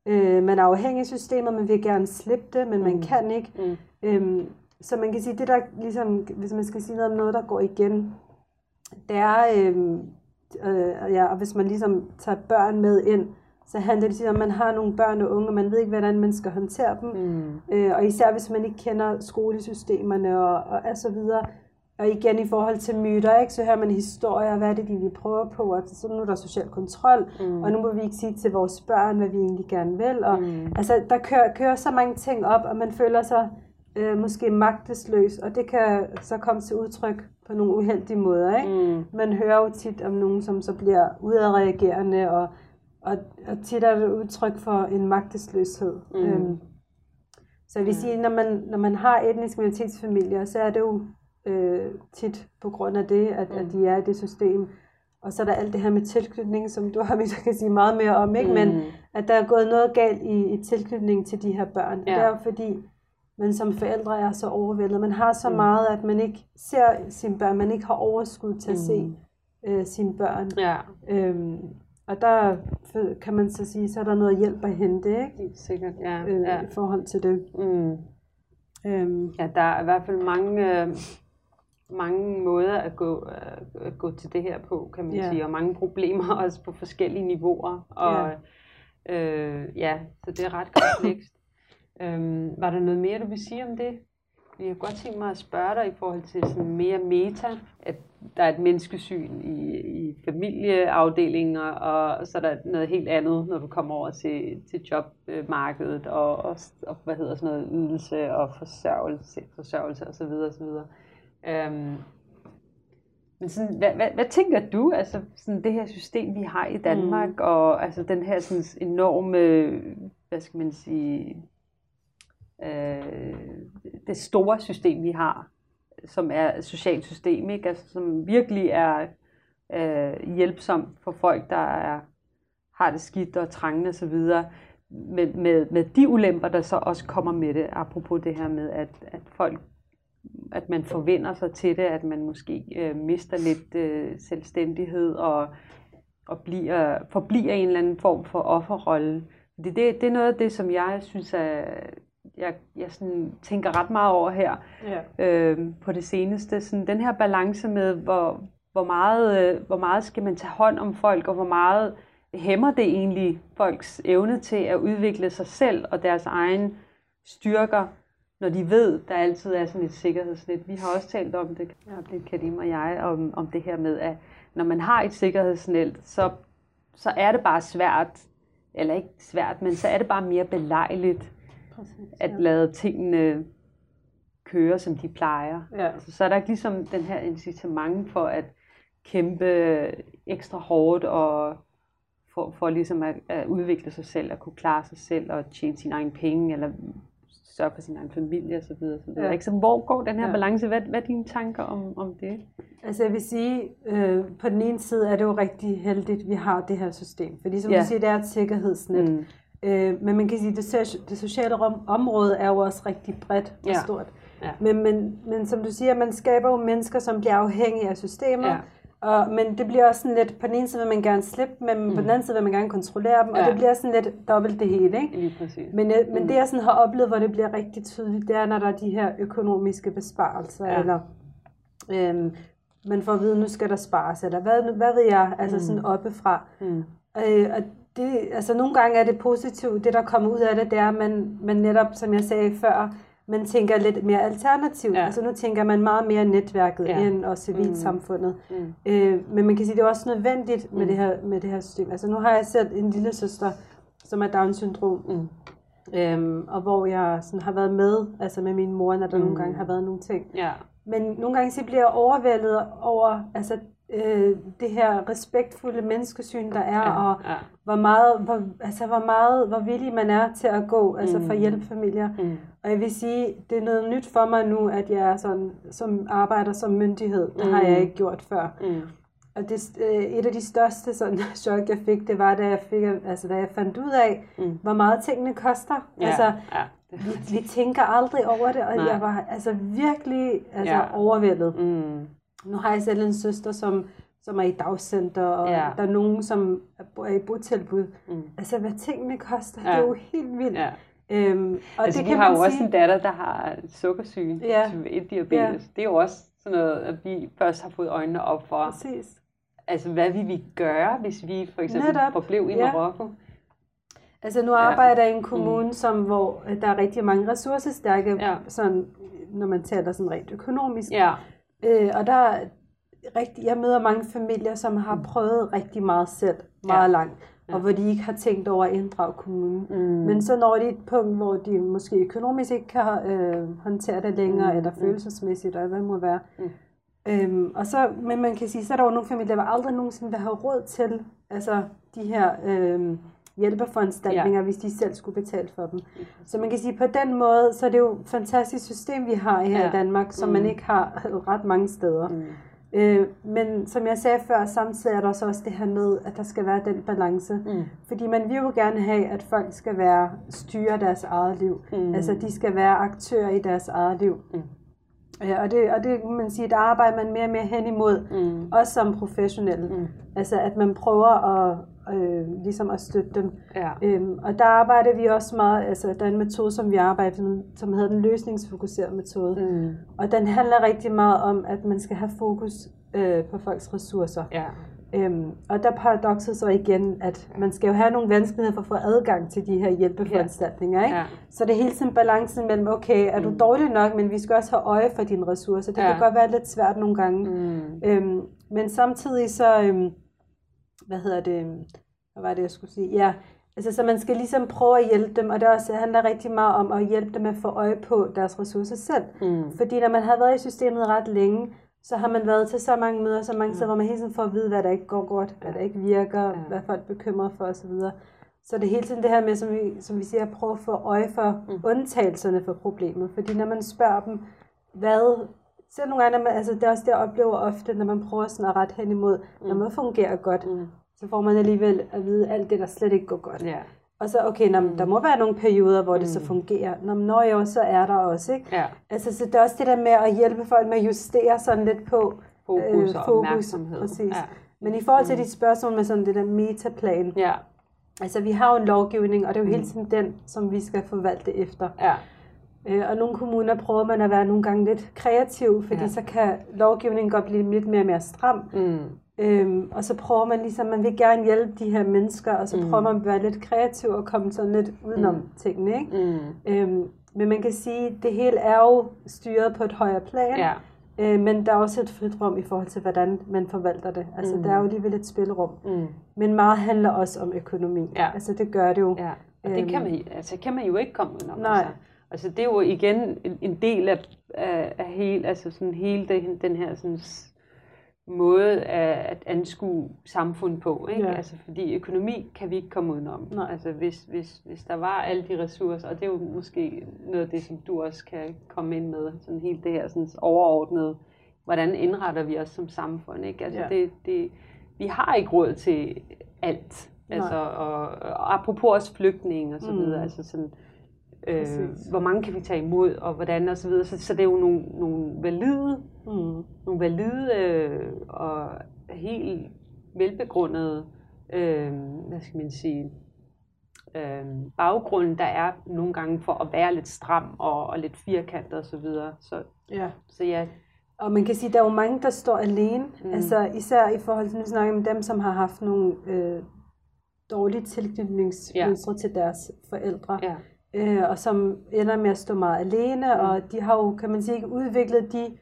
Mm. Øh, man er afhængig af systemet, man vil gerne slippe det, men mm. man kan ikke. Mm. Øhm, så man kan sige, det der ligesom, hvis man skal sige noget om noget, der går igen, det er, øh, øh, ja, og hvis man ligesom tager børn med ind, så handler det om, at man har nogle børn og unge, og man ved ikke, hvordan man skal håndtere dem. Mm. Øh, og især hvis man ikke kender skolesystemerne og, og, og så videre. Og igen i forhold til myter, ikke, så hører man historier, hvad er det, de vil prøve på, og så nu er der social kontrol, mm. og nu må vi ikke sige til vores børn, hvad vi egentlig gerne vil. Og, mm. Altså, der kører, kører så mange ting op, og man føler sig øh, måske magtesløs, og det kan så komme til udtryk på nogle uheldige måder. Ikke? Mm. Man hører jo tit om nogen, som så bliver udadreagerende, og og, og tit er det udtryk for en magtesløshed. Mm. Øhm, så jeg vil mm. sige, når man, når man har etniske minoritetsfamilier, så er det jo øh, tit på grund af det, at, mm. at de er i det system. Og så er der alt det her med tilknytning, som du har <laughs> med, kan sige meget mere om, ikke? Mm. men at der er gået noget galt i, i tilknytning til de her børn. Ja. Og det er fordi, man som forældre er så overvældet. Man har så mm. meget, at man ikke ser sine børn, man ikke har overskud til at mm. se øh, sine børn. Ja. Øhm, og der kan man så sige, så er der noget hjælp at hente, ikke? Sikkert, ja. Øh, ja. I forhold til det. Mm. Øhm. Ja, der er i hvert fald mange, øh, mange måder at gå, øh, at gå til det her på, kan man ja. sige, og mange problemer <laughs> også på forskellige niveauer. Og, ja. Øh, ja, så det er ret komplekst. øhm, var der noget mere, du vil sige om det? Jeg kunne godt tænke mig at spørge dig i forhold til sådan mere meta, at der er et menneskesyn i, i familieafdelinger, og så er der noget helt andet, når du kommer over til, til jobmarkedet, og, og, og hvad hedder sådan noget, ydelse og forsørgelse, forsørgelse osv. osv. Øhm, men sådan, hvad, hvad, hvad tænker du, altså sådan det her system, vi har i Danmark, mm. og altså den her sådan enorme, hvad skal man sige, øh, det store system, vi har, som er et socialt system, ikke? Altså, som virkelig er øh, hjælpsom for folk, der er, har det skidt og trængende osv., med, med, med de ulemper, der så også kommer med det, apropos det her med, at, at folk at man forvinder sig til det, at man måske øh, mister lidt øh, selvstændighed og, og bliver, forbliver en eller anden form for offerrolle. Det, det, det er noget af det, som jeg synes er jeg, jeg sådan tænker ret meget over her ja. øh, på det seneste. Sådan den her balance med, hvor, hvor, meget, øh, hvor meget skal man tage hånd om folk, og hvor meget hæmmer det egentlig folks evne til at udvikle sig selv og deres egen styrker, når de ved, der altid er sådan et sikkerhedsnet. Vi har også talt om det, Kadim og jeg, om, om det her med, at når man har et sikkerhedsnet, så, så er det bare svært, eller ikke svært, men så er det bare mere belejligt Præcis, at ja. lade tingene køre, som de plejer. Ja. Altså, så er der ikke ligesom den her incitament for at kæmpe ekstra hårdt og for, for ligesom at, at udvikle sig selv, at kunne klare sig selv og tjene sine egne penge, eller sørge for sin egen familie osv. osv. Ja. Ikke? Så hvor går den her ja. balance? Hvad, hvad er dine tanker om, om det? Altså jeg vil sige, øh, på den ene side er det jo rigtig heldigt, at vi har det her system. Fordi som ja. du siger, det er et sikkerhedsnet. Mm. Øh, men man kan sige, at det, det sociale område er jo også rigtig bredt og ja. stort. Ja. Men, men, men som du siger, man skaber jo mennesker, som bliver afhængige af systemet. Ja. Og, men det bliver også sådan lidt, på den ene side vil man gerne slippe dem, men mm. på den anden side vil man gerne kontrollere dem, ja. og det bliver sådan lidt dobbelt det hele. Ikke? Lige præcis. Men, øh, men mm. det jeg sådan har oplevet, hvor det bliver rigtig tydeligt, det er, når der er de her økonomiske besparelser, ja. eller øhm, man får at vide, nu skal der spares, eller hvad, hvad ved jeg, altså mm. sådan oppefra. Mm. Øh, og det, altså nogle gange er det positivt, det der kommer ud af det, det er, at man, man netop, som jeg sagde før, man tænker lidt mere alternativt. Ja. Altså nu tænker man meget mere netværket ja. end og civilsamfundet. Mm. Mm. Øh, men man kan sige, at det er også nødvendigt med, mm. det her, med det her system. Altså nu har jeg selv en lille søster, som er Down-syndrom. Mm. Øhm, og hvor jeg sådan har været med, altså med min mor, når der mm. nogle gange har været nogle ting. Ja. Men nogle gange så bliver jeg overvældet over altså, øh, det her respektfulde menneskesyn, der er, ja, og ja. hvor meget, hvor, altså, hvor meget, hvor villig man er til at gå, altså for mm. hjælpe familier. Mm. Og jeg vil sige, det er noget nyt for mig nu, at jeg er sådan, som arbejder som myndighed. Det mm. har jeg mm. ikke gjort før. Mm. Og det, øh, et af de største sådan, <laughs> chok, jeg fik, det var, da jeg, fik, altså, da jeg fandt ud af, mm. hvor meget tingene koster. Ja, altså, ja. Vi, vi tænker aldrig over det, og Nej. jeg var altså virkelig altså, ja. overvældet. Mm. Nu har jeg selv en søster, som, som er i dagcenter, og ja. der er nogen, som er i botilbud. Mm. Altså, hvad tingene koster, ja. det er jo helt vildt. Ja. Øhm, og altså, det vi kan har jo sige... også en datter, der har sukkersyge, ja. et diabetes. Ja. Det er jo også sådan noget, at vi først har fået øjnene op for. Præcis. Altså, hvad vi vi gøre, hvis vi for eksempel Netop. forblev i ja. Marokko? Altså, nu arbejder jeg i en kommune, mm. som, hvor der er rigtig mange ressourcestærke, ja. sådan, når man taler sådan rent økonomisk. Ja. Øh, og der rigtig, jeg møder mange familier, som har mm. prøvet rigtig meget selv, meget ja. langt, ja. og hvor de ikke har tænkt over at inddrage kommunen. Mm. Men så når de et punkt, hvor de måske økonomisk ikke kan øh, håndtere det længere, mm. eller mm. følelsesmæssigt, eller hvad det må være. Mm. Øhm, og så, men man kan sige, så er der jo nogle familier, der aldrig nogensinde vil have råd til altså, de her øh, hjælpeforanstaltninger, ja. hvis de selv skulle betale for dem. Så man kan sige, på den måde, så er det jo et fantastisk system, vi har her ja. i Danmark, som mm. man ikke har ret mange steder. Mm. Øh, men som jeg sagde før, samtidig er der så også det her med, at der skal være den balance. Mm. Fordi man vil jo gerne have, at folk skal være styre deres eget liv. Mm. Altså, de skal være aktører i deres eget liv. Mm. Ja, og det, og det man sige, der arbejder man mere og mere hen imod, mm. også som professionel. Mm. Altså, at man prøver at, øh, ligesom at støtte dem. Ja. Øhm, og der arbejder vi også meget, altså der er en metode, som vi arbejder med, som hedder den løsningsfokuserede metode. Mm. Og den handler rigtig meget om, at man skal have fokus øh, på folks ressourcer. Ja. Øhm, og der er paradokset så igen, at man skal jo have nogle vanskeligheder for at få adgang til de her hjælpeforanstaltninger. Ikke? Ja. Så det er hele tiden balancen mellem, okay, er du mm. dårlig nok, men vi skal også have øje for dine ressourcer. Det ja. kan godt være lidt svært nogle gange. Mm. Øhm, men samtidig så, øhm, hvad hedder det, hvad var det, jeg skulle sige? Ja, altså så man skal ligesom prøve at hjælpe dem, og det også handler rigtig meget om at hjælpe dem at få øje på deres ressourcer selv. Mm. Fordi når man har været i systemet ret længe, så har man været til så mange møder, så mange mm. steder, hvor man hele tiden får at vide, hvad der ikke går godt, hvad der ikke virker, ja. hvad folk bekymrer for osv. Så det er hele tiden det her med, som vi, som vi siger, at prøve at få øje for mm. undtagelserne for problemet. Fordi når man spørger dem, hvad selv nogle gange, man, altså det er også det, jeg oplever ofte, når man prøver sådan at rette hen imod, mm. når man fungerer godt, mm. så får man alligevel at vide alt det, der slet ikke går godt. Ja. Og så, okay, når, mm. der må være nogle perioder, hvor det mm. så fungerer. Når, når jo, så er der også, ikke? Ja. Altså, så det er også det der med at hjælpe folk med at justere sådan lidt på fokus øh, fokus, og opmærksomhed. Præcis. Ja. Men i forhold til mm. dit spørgsmål med sådan det der metaplan, ja. altså vi har jo en lovgivning, og det er jo mm. hele tiden den, som vi skal forvalte efter. Ja. Øh, og nogle kommuner prøver man at være nogle gange lidt kreativ, fordi ja. så kan lovgivningen godt blive lidt mere og mere stram. Mm. Øhm, og så prøver man ligesom, man vil gerne hjælpe de her mennesker, og så mm. prøver man at være lidt kreativ og komme sådan lidt udenom mm. tingene. Ikke? Mm. Øhm, men man kan sige, at det hele er jo styret på et højere plan, ja. øh, men der er også et frit rum i forhold til, hvordan man forvalter det. Altså mm. der er jo alligevel et spilrum. Mm. Men meget handler også om økonomi. Ja. Altså det gør det jo. Ja. Og det kan øhm. man, altså, kan man jo ikke komme udenom. Nej. Altså. Altså det er jo igen en del af, af, af hele, altså sådan hele den, den her sådan måde at, at anskue samfund på. Ikke? Ja. Altså, fordi økonomi kan vi ikke komme udenom. Nej. Altså, hvis, hvis, hvis der var alle de ressourcer, og det er jo måske noget af det, som du også kan komme ind med, sådan helt det her sådan overordnede, hvordan indretter vi os som samfund. Ikke? Altså, ja. det, det, vi har ikke råd til alt. Altså, og, og apropos også flygtninge og så videre. Mm. Altså sådan, Øh, hvor mange kan vi tage imod, og hvordan og så videre. Så, så det er jo nogle, nogle valide, mm. nogle valide øh, og helt velbegrundede, øh, hvad skal man sige, øh, baggrunden, der er nogle gange for at være lidt stram og, og lidt firkantet og så videre. Så, ja. så ja. Og man kan sige, at der er jo mange, der står alene. Mm. Altså især i forhold til, vi snakker om dem, som har haft nogle øh, dårlige tilknytningsmønstre ja. til deres forældre. Ja. Øh, og som ender med at stå meget alene, mm. og de har jo, kan man sige, ikke udviklet de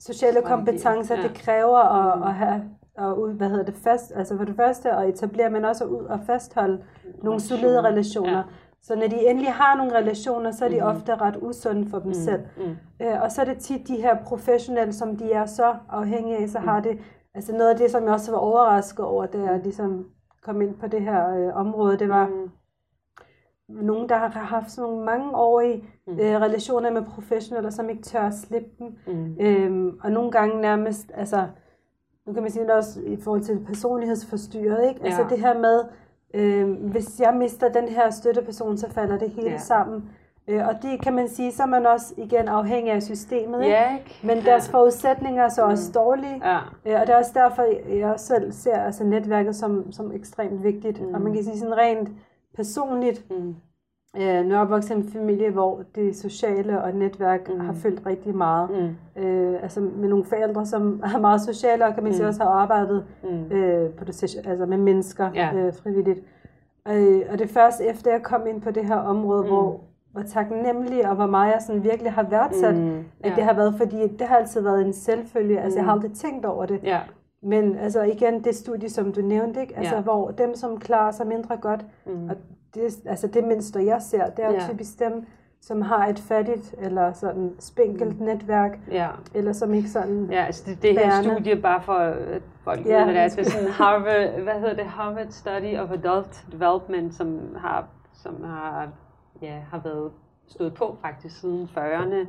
sociale kompetencer, ja. det kræver at, mm. at have og ud, hvad hedder det, fast, altså for det første at etablere, men også ud og fastholde nogle solide relationer. Ja. Så når de endelig har nogle relationer, så er de mm. ofte ret usunde for dem mm. selv. Mm. Øh, og så er det tit de her professionelle, som de er så afhængige af, så mm. har det, altså noget af det, som jeg også var overrasket over, da jeg ligesom kom ind på det her øh, område, det var mm. Nogen, der har haft sådan nogle mange år i mm. øh, relationer med professionelle, som ikke tør at slippe dem. Mm. Øhm, og nogle gange nærmest, altså, nu kan man sige det også i forhold til personlighedsforstyrret, ikke? Altså, ja. Altså det her med, øh, hvis jeg mister den her støtteperson, så falder det hele ja. sammen. Øh, og det kan man sige, så er man også igen afhængig af systemet. Ikke? Ja, ikke? Men deres ja. forudsætninger er så også mm. dårlige. Ja. Øh, og det er også derfor, jeg også selv ser altså netværket som, som ekstremt vigtigt. Mm. Og man kan sige sådan rent personligt, mm. Øh, nu er jeg vokset i en familie, hvor det sociale og netværk mm. har fyldt rigtig meget. Mm. Øh, altså med nogle forældre, som <laughs> er meget sociale, og kan man mm. sige også har arbejdet mm. øh, på det, altså med mennesker ja. øh, frivilligt. Øh, og det er først efter, jeg kom ind på det her område, mm. hvor hvor taknemmelig, og hvor meget jeg sådan virkelig har værdsat, mm, ja. at det har været, fordi det har altid været en selvfølge, altså mm. jeg har mm. aldrig tænkt over det. Ja. Men altså igen, det studie, som du nævnte, ikke? Altså, ja. hvor dem, som klarer sig mindre godt, mm. og det, altså det mønster, jeg ser, det er ja. typisk dem, som har et fattigt eller sådan spinkelt mm. netværk, ja. eller som ikke sådan Ja, altså det, det her bærende. studie bare for at folk ja. ved, det er, det er sådan Harvard, hvad hedder det, Harvard Study of Adult Development, som har, som har, ja, har været stået på faktisk siden 40'erne,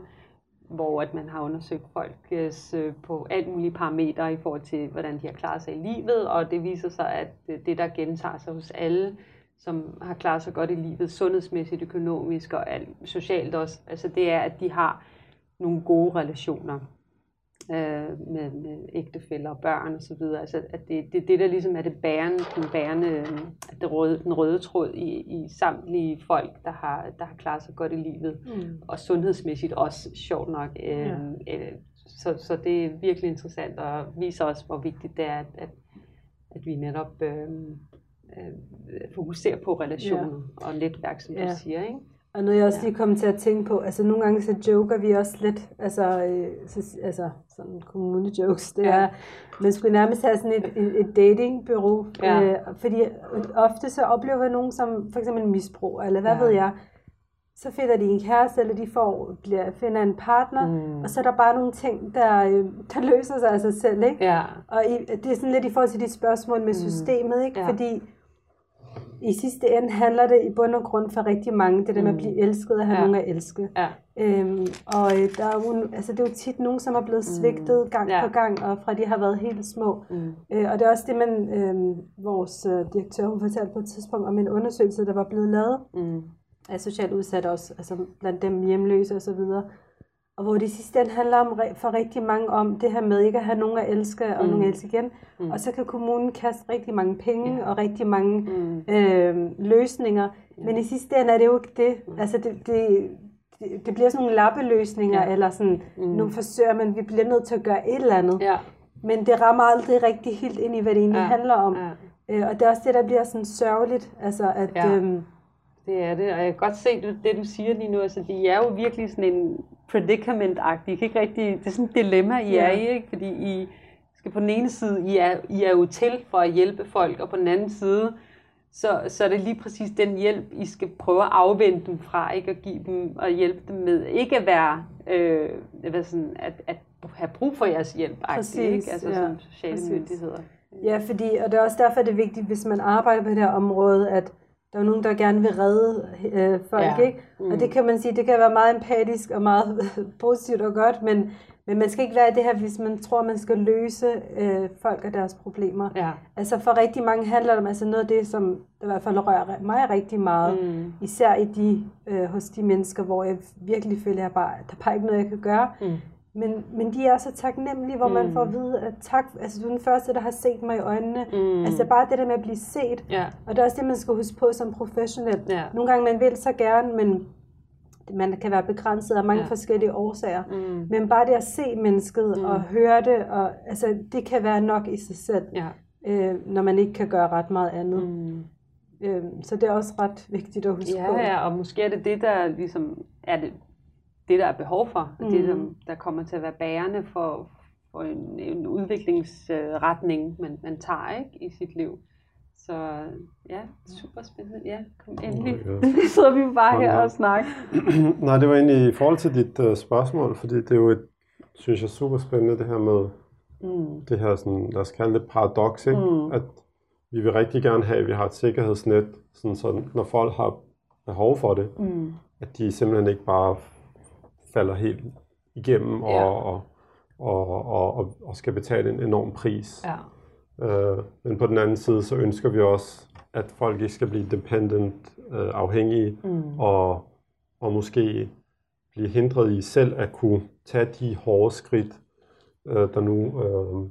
hvor at man har undersøgt folk øh, på alt mulige parametre i forhold til, hvordan de har klaret sig i livet, og det viser sig, at det, der gentager sig hos alle, som har klaret sig godt i livet, sundhedsmæssigt, økonomisk og alt, socialt også, altså det er, at de har nogle gode relationer øh, med, med ægtefælder og børn osv. Altså, at det, det, det der ligesom er det bærende, den bærende, det røde, den røde tråd i, i samtlige folk, der har, der har klaret sig godt i livet, mm. og sundhedsmæssigt også, sjovt nok. Øh, ja. øh, så, så det er virkelig interessant, og viser også, hvor vigtigt det er, at, at, at vi netop øh, øh, fokuserer på relationer ja. og netværk, som ja. du siger. Ikke? Og noget jeg også ja. lige kom til at tænke på, altså nogle gange så joker vi også lidt, altså, øh, så, altså sådan kommune jokes, det ja. er, man skulle nærmest have sådan et, et, et datingbureau, ja. øh, fordi ofte så oplever jeg nogen som for eksempel misbrug, eller hvad ja. ved jeg, så finder de en kæreste, eller de får, bliver, finder en partner, mm. og så er der bare nogle ting, der, øh, der løser sig af sig selv, ikke? Ja. Og i, det er sådan lidt i forhold til de spørgsmål med mm. systemet, ikke? Ja. Fordi i sidste ende handler det i bund og grund for rigtig mange, det der med at blive mm. elsket og have ja. nogen at elske. Ja. Øhm, og øh, der er jo, altså det er jo tit nogen, som er blevet mm. svigtet gang ja. på gang, og fra de har været helt små. Mm. Øh, og det er også det, man, øh, vores øh, direktør hun fortalte på et tidspunkt om en undersøgelse, der var blevet lavet mm. af socialt udsatte også, altså blandt dem hjemløse osv., og hvor det sidste ende handler om, for rigtig mange om det her med ikke at have nogen at elske og mm. nogen at elske igen. Mm. Og så kan kommunen kaste rigtig mange penge ja. og rigtig mange mm. øh, løsninger. Ja. Men i sidste ende er det jo ikke det. Mm. Altså det, det, det, det bliver sådan nogle lappeløsninger, ja. eller sådan, mm. nu forsøger man, vi bliver nødt til at gøre et eller andet. Ja. Men det rammer aldrig rigtig helt ind i, hvad det egentlig ja. handler om. Ja. Øh, og det er også det, der bliver sådan sørgeligt. Altså at... Ja. Øhm, det er det, og jeg kan godt se det, det du siger lige nu. Altså, de er jo virkelig sådan en predicament-agtige. Ikke rigtig, det er sådan et dilemma, I ja. er i, ikke? fordi I skal på den ene side, I er, I er jo til for at hjælpe folk, og på den anden side, så, så er det lige præcis den hjælp, I skal prøve at afvende dem fra, ikke at give dem og hjælpe dem med, ikke at være, øh, hvad sådan, at, at have brug for jeres hjælp, præcis, ikke? altså ja, som sociale præcis. myndigheder. Ja, fordi, og det er også derfor, det er vigtigt, hvis man arbejder på det her område, at der er nogen, der gerne vil redde øh, folk, ja. ikke? Mm. Og det kan man sige, det kan være meget empatisk og meget <laughs> positivt og godt, men, men man skal ikke være det her, hvis man tror, man skal løse øh, folk og deres problemer. Ja. Altså for rigtig mange handler det om altså noget af det, som i hvert fald rører mig rigtig meget, mm. især i de, øh, hos de mennesker, hvor jeg virkelig føler, at bare, der er bare ikke noget, jeg kan gøre. Mm. Men, men de er så taknemmelige, hvor mm. man får at vide, at tak, altså du er den første, der har set mig i øjnene. Mm. Altså bare det der med at blive set. Ja. Og det er også det, man skal huske på som professionel. Ja. Nogle gange man vil så gerne, men man kan være begrænset af mange ja. forskellige årsager. Mm. Men bare det at se mennesket mm. og høre det, og, altså, det kan være nok i sig selv, ja. øh, når man ikke kan gøre ret meget andet. Mm. Øh, så det er også ret vigtigt at huske ja, på. Ja, og måske er det det, der ligesom er det det, der er behov for, mm. det, der, der kommer til at være bærende for, for en, en udviklingsretning, man, man tager ikke, i sit liv. Så ja, super spændende. Ja, kom endelig. Oh ja. <laughs> sidder vi bare her og snakker. <clears throat> Nej, det var egentlig i forhold til dit uh, spørgsmål, fordi det er jo et, synes jeg, super spændende det her med mm. det her, sådan, lad os kalde det paradox, ikke? Mm. at vi vil rigtig gerne have, at vi har et sikkerhedsnet, sådan, så når folk har behov for det, mm. at de simpelthen ikke bare falder helt igennem og, ja. og, og, og, og, og skal betale en enorm pris. Ja. Uh, men på den anden side, så ønsker vi også, at folk ikke skal blive dependent, uh, afhængige, mm. og, og måske blive hindret i selv at kunne tage de hårde skridt, uh, der nu uh,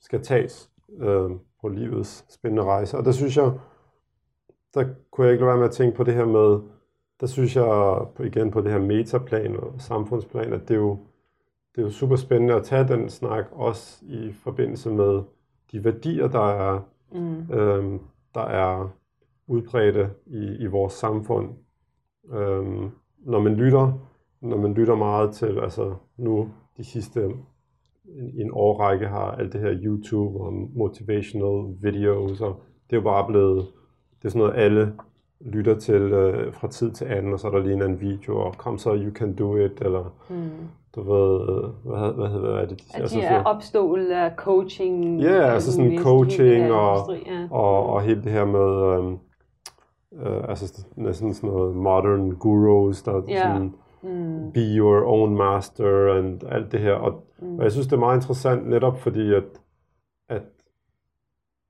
skal tages uh, på livets spændende rejse. Og der synes jeg, der kunne jeg ikke lade være med at tænke på det her med, der synes jeg igen på det her metaplan og samfundsplan, at det er jo, det er jo super spændende at tage den snak, også i forbindelse med de værdier, der er, mm. øhm, der er udbredte i, i vores samfund. Øhm, når man lytter, når man lytter meget til, altså nu de sidste en, en årrække har alt det her YouTube og motivational videos, og det er jo bare blevet, det er sådan noget alle lytter til øh, fra tid til anden, og så er der lige en video, og kom så, you can do it, eller mm. du ved, hvad, hvad, hvad, hvad er det? At de er opstået af coaching. Ja, yeah, altså sådan coaching, og, ja. og, og hele det her med, øhm, øh, altså næsten sådan noget modern gurus, der yeah. sådan, mm. be your own master, og alt det her, og, mm. og jeg synes, det er meget interessant, netop fordi, at, at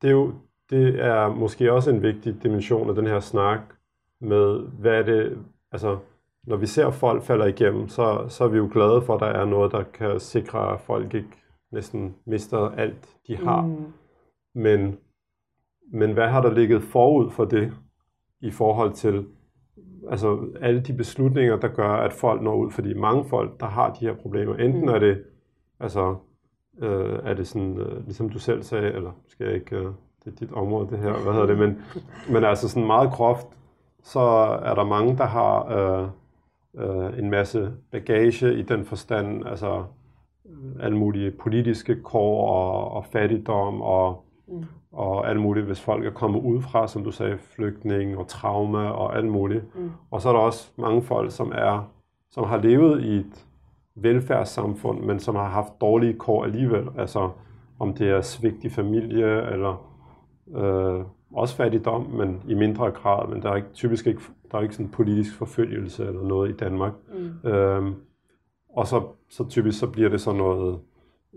det er jo, det er måske også en vigtig dimension af den her snak med, hvad er det, altså når vi ser folk falder igennem, så, så er vi jo glade for, at der er noget, der kan sikre, at folk ikke næsten mister alt, de har. Mm. Men, men hvad har der ligget forud for det i forhold til altså alle de beslutninger, der gør, at folk når ud? Fordi mange folk, der har de her problemer, enten mm. er det altså øh, er det sådan, øh, ligesom du selv sagde, eller skal jeg ikke øh, det er dit område det her, hvad hedder det, men, men altså sådan meget groft, så er der mange, der har øh, øh, en masse bagage i den forstand, altså alle mulige politiske kår og, og fattigdom og, mm. og alt muligt, hvis folk er kommet udefra, som du sagde, flygtning og trauma og alt muligt. Mm. Og så er der også mange folk, som er som har levet i et velfærdssamfund, men som har haft dårlige kår alligevel. Altså om det er svigt i familie, eller Øh, også fattigdom, men i mindre grad, men der er ikke, typisk ikke, der er ikke sådan politisk forfølgelse eller noget i Danmark. Mm. Øh, og så, så typisk så bliver det så noget,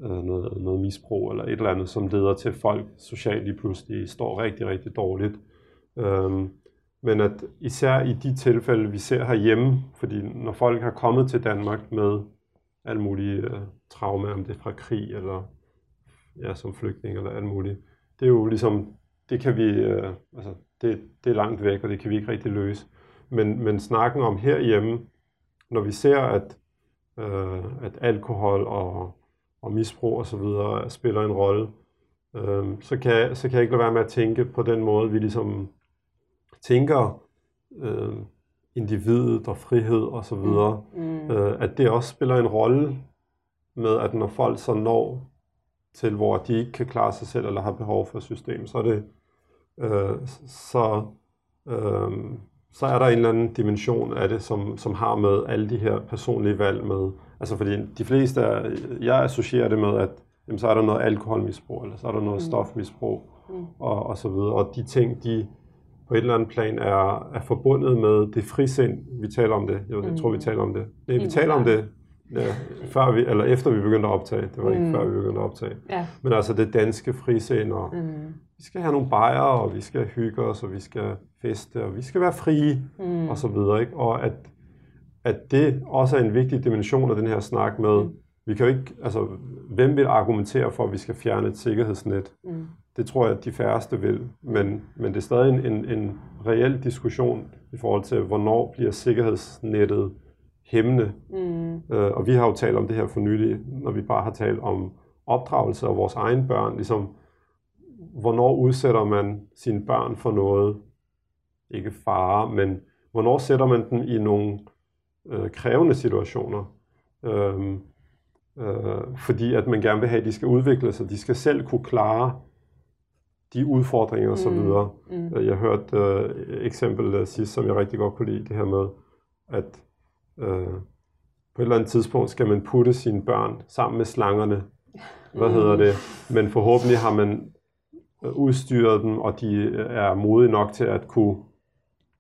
øh, noget, noget misbrug eller et eller andet, som leder til, at folk socialt lige pludselig står rigtig, rigtig dårligt. Øh, men at især i de tilfælde, vi ser herhjemme, fordi når folk har kommet til Danmark med alle mulige uh, traumer, om det er fra krig eller ja, som flygtning eller alt muligt, det er jo ligesom det kan vi, øh, altså, det, det er langt væk, og det kan vi ikke rigtig løse. Men, men snakken om herhjemme, når vi ser, at, øh, at alkohol og, og misbrug og så videre spiller en rolle, øh, så, kan, så kan jeg ikke lade være med at tænke på den måde, vi ligesom tænker øh, individet og frihed og så videre, mm. Mm. Øh, at det også spiller en rolle med, at når folk så når til, hvor de ikke kan klare sig selv eller har behov for system, så er det øh, så, øh, så er der en eller anden dimension af det, som, som har med alle de her personlige valg med. Altså fordi de fleste, er, jeg associerer det med, at jamen, så er der noget alkoholmisbrug, eller så er der noget mm. stofmisbrug, mm. og, og så videre. Og de ting, de på et eller andet plan er, er forbundet med det frisind. Vi taler om det. Jeg, jeg tror, vi Mm. taler om det. Nej, vi taler om det ja, før vi, eller efter vi begyndte at optage. Det var ikke Mm. før vi begyndte at optage. Ja. Men altså det danske frisind, og Mm. vi skal have nogle bajere, og vi skal hygge os, og vi skal feste, og vi skal være frie, Mm. og så videre. Ikke? Og at, at det også er en vigtig dimension af den her snak med, Mm. vi kan jo ikke, altså, hvem vil argumentere for, at vi skal fjerne et sikkerhedsnet? Mm. Det tror jeg, at de færreste vil, men, men det er stadig en, en, en reel diskussion i forhold til, hvornår bliver sikkerhedsnettet hæmmende. Mm. Øh, og vi har jo talt om det her for nylig, når vi bare har talt om opdragelse af vores egne børn. Ligesom, hvornår udsætter man sine børn for noget, ikke fare, men hvornår sætter man dem i nogle øh, krævende situationer? Øhm, øh, fordi at man gerne vil have, at de skal udvikle sig, de skal selv kunne klare de udfordringer osv. Mm. videre. Mm. Jeg hørte øh, et eksempel øh, sidst, som jeg rigtig godt kunne lide, det her med, at øh, på et eller andet tidspunkt skal man putte sine børn sammen med slangerne. Hvad Mm. hedder det? Men forhåbentlig har man øh, udstyret dem, og de øh, er modige nok til at kunne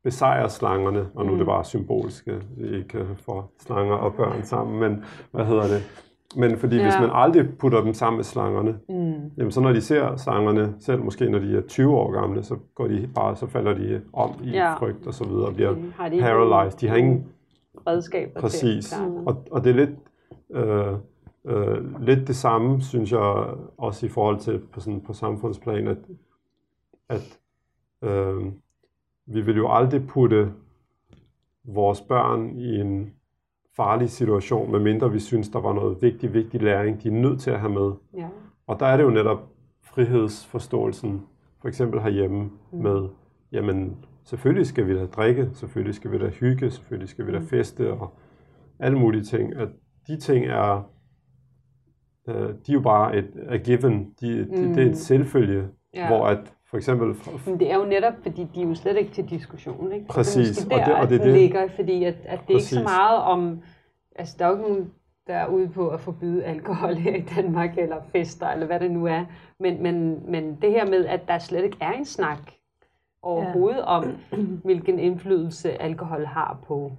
besejre slangerne, og nu er det Mm. bare symbolske, ikke øh, for slanger og børn sammen, men hvad hedder det? Men fordi ja. hvis man aldrig putter dem sammen med slangerne, Mm. Jamen, så når de ser slangerne, selv måske når de er 20 år gamle, så går de bare, så falder de om i Ja. frygt og så videre, og bliver Mm. Ikke paralyzed. De har ingen, redskaber præcis. til at? Og, og det er lidt, øh, øh, lidt det samme, synes jeg, også i forhold til på, sådan, på samfundsplan, at, at øh, vi vil jo aldrig putte vores børn i en farlig situation, medmindre vi synes, der var noget vigtig, vigtig læring, de er nødt til at have med. Ja. Og der er det jo netop frihedsforståelsen, for eksempel herhjemme Mm. med, jamen selvfølgelig skal vi da drikke, selvfølgelig skal vi da hygge, selvfølgelig skal vi da Mm. feste og alle mulige ting. At de ting er, øh, de er jo bare et a given, de, de, det er Mm. et selvfølge, Ja. hvor at for eksempel Men det er jo netop, fordi de er jo slet ikke til diskussion, ikke? Præcis, Og det, og er det- måske og det er den det. ligger, fordi at, at det er ikke så Præcis. meget om... Altså, der er jo ikke nogen, der er ude på at forbyde alkohol her i Danmark, eller fester, eller hvad det nu er. Men, men, men det her med, at der slet ikke er en snak overhovedet ja. om, hvilken indflydelse alkohol har på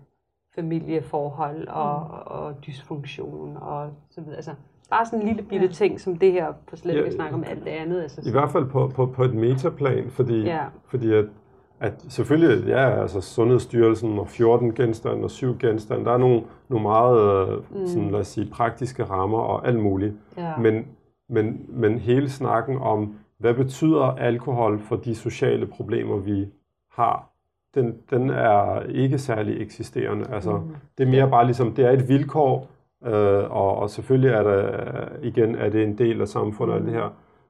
familieforhold og, og dysfunktion og så videre. Altså, bare sådan en lille bitte Ja. ting som det her, for slet ikke Ja, at snakke om alt det andet. Altså, I hvert fald på, på, på et metaplan, fordi, Ja. fordi at, at selvfølgelig, ja, altså Sundhedsstyrelsen og 14 genstande og 7 genstande, der er nogle, nogle meget, mm. Mm. sådan, lad os sige, praktiske rammer og alt muligt. ja. Men, men, men hele snakken om, hvad betyder alkohol for de sociale problemer, vi har, den, den er ikke særlig eksisterende. Altså, Mm. det er mere bare ligesom, det er et vilkår, øh, og, og selvfølgelig er der, igen, er det en del af samfundet og alt det her.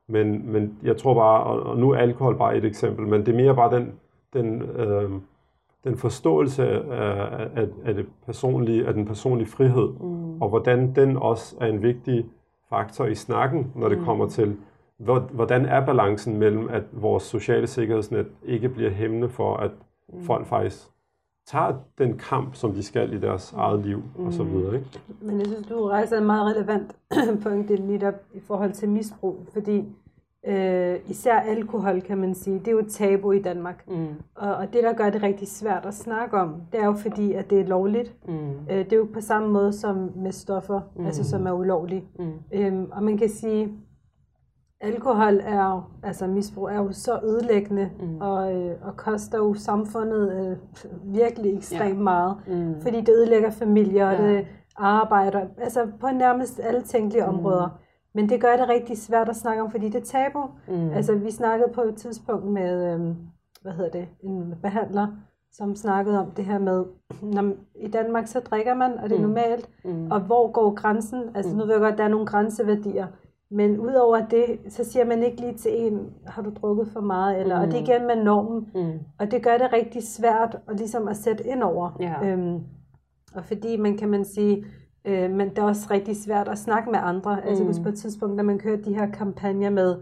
Men, men jeg tror bare, og, og nu er alkohol bare et eksempel, men det er mere bare den, den, øh, den forståelse af, af, af, det personlige, af den personlige frihed, Mm. og hvordan den også er en vigtig faktor i snakken, når det Mm. kommer til, hvordan er balancen mellem, at vores sociale sikkerhedsnet ikke bliver hæmmende for, at Mm. folk faktisk tager den kamp, som de skal i deres eget liv, og så Mm. videre. Ikke? Men jeg synes, du rejser en meget relevant pointe lige op i forhold til misbrug, fordi øh, især alkohol, kan man sige, det er jo et tabu i Danmark. Mm. Og, og det, der gør det rigtig svært at snakke om, det er jo fordi, at det er lovligt. Mm. Øh, det er jo på samme måde som med stoffer, Mm. mm. altså som er ulovlige. Mm. Øhm, og man kan sige, alkohol er jo, altså misbrug er jo så ødelæggende, Mm. og, øh, og koster jo samfundet øh, virkelig ekstremt Ja. meget. Mm. Fordi det ødelægger familier, og Ja. det arbejder, altså på nærmest alle tænkelige Mm. områder. Men det gør det rigtig svært at snakke om, fordi det er tabu. Mm. Altså vi snakkede på et tidspunkt med, øhm, hvad hedder det, en behandler, som snakkede om det her med, <clears throat> når i Danmark så drikker man, og det er Mm. normalt, mm. og hvor går grænsen? Altså Mm. nu ved jeg godt, at der er nogle grænseværdier, men udover det, så siger man ikke lige til en, har du drukket for meget, eller, og det er Mm. igen med normen, Mm. og det gør det rigtig svært at, ligesom at sætte ind over. Ja. Øhm, og fordi man kan man sige, øh, men det er også rigtig svært at snakke med andre. Mm. Altså Mm. hvis på et tidspunkt, når man kørte de her kampagner med,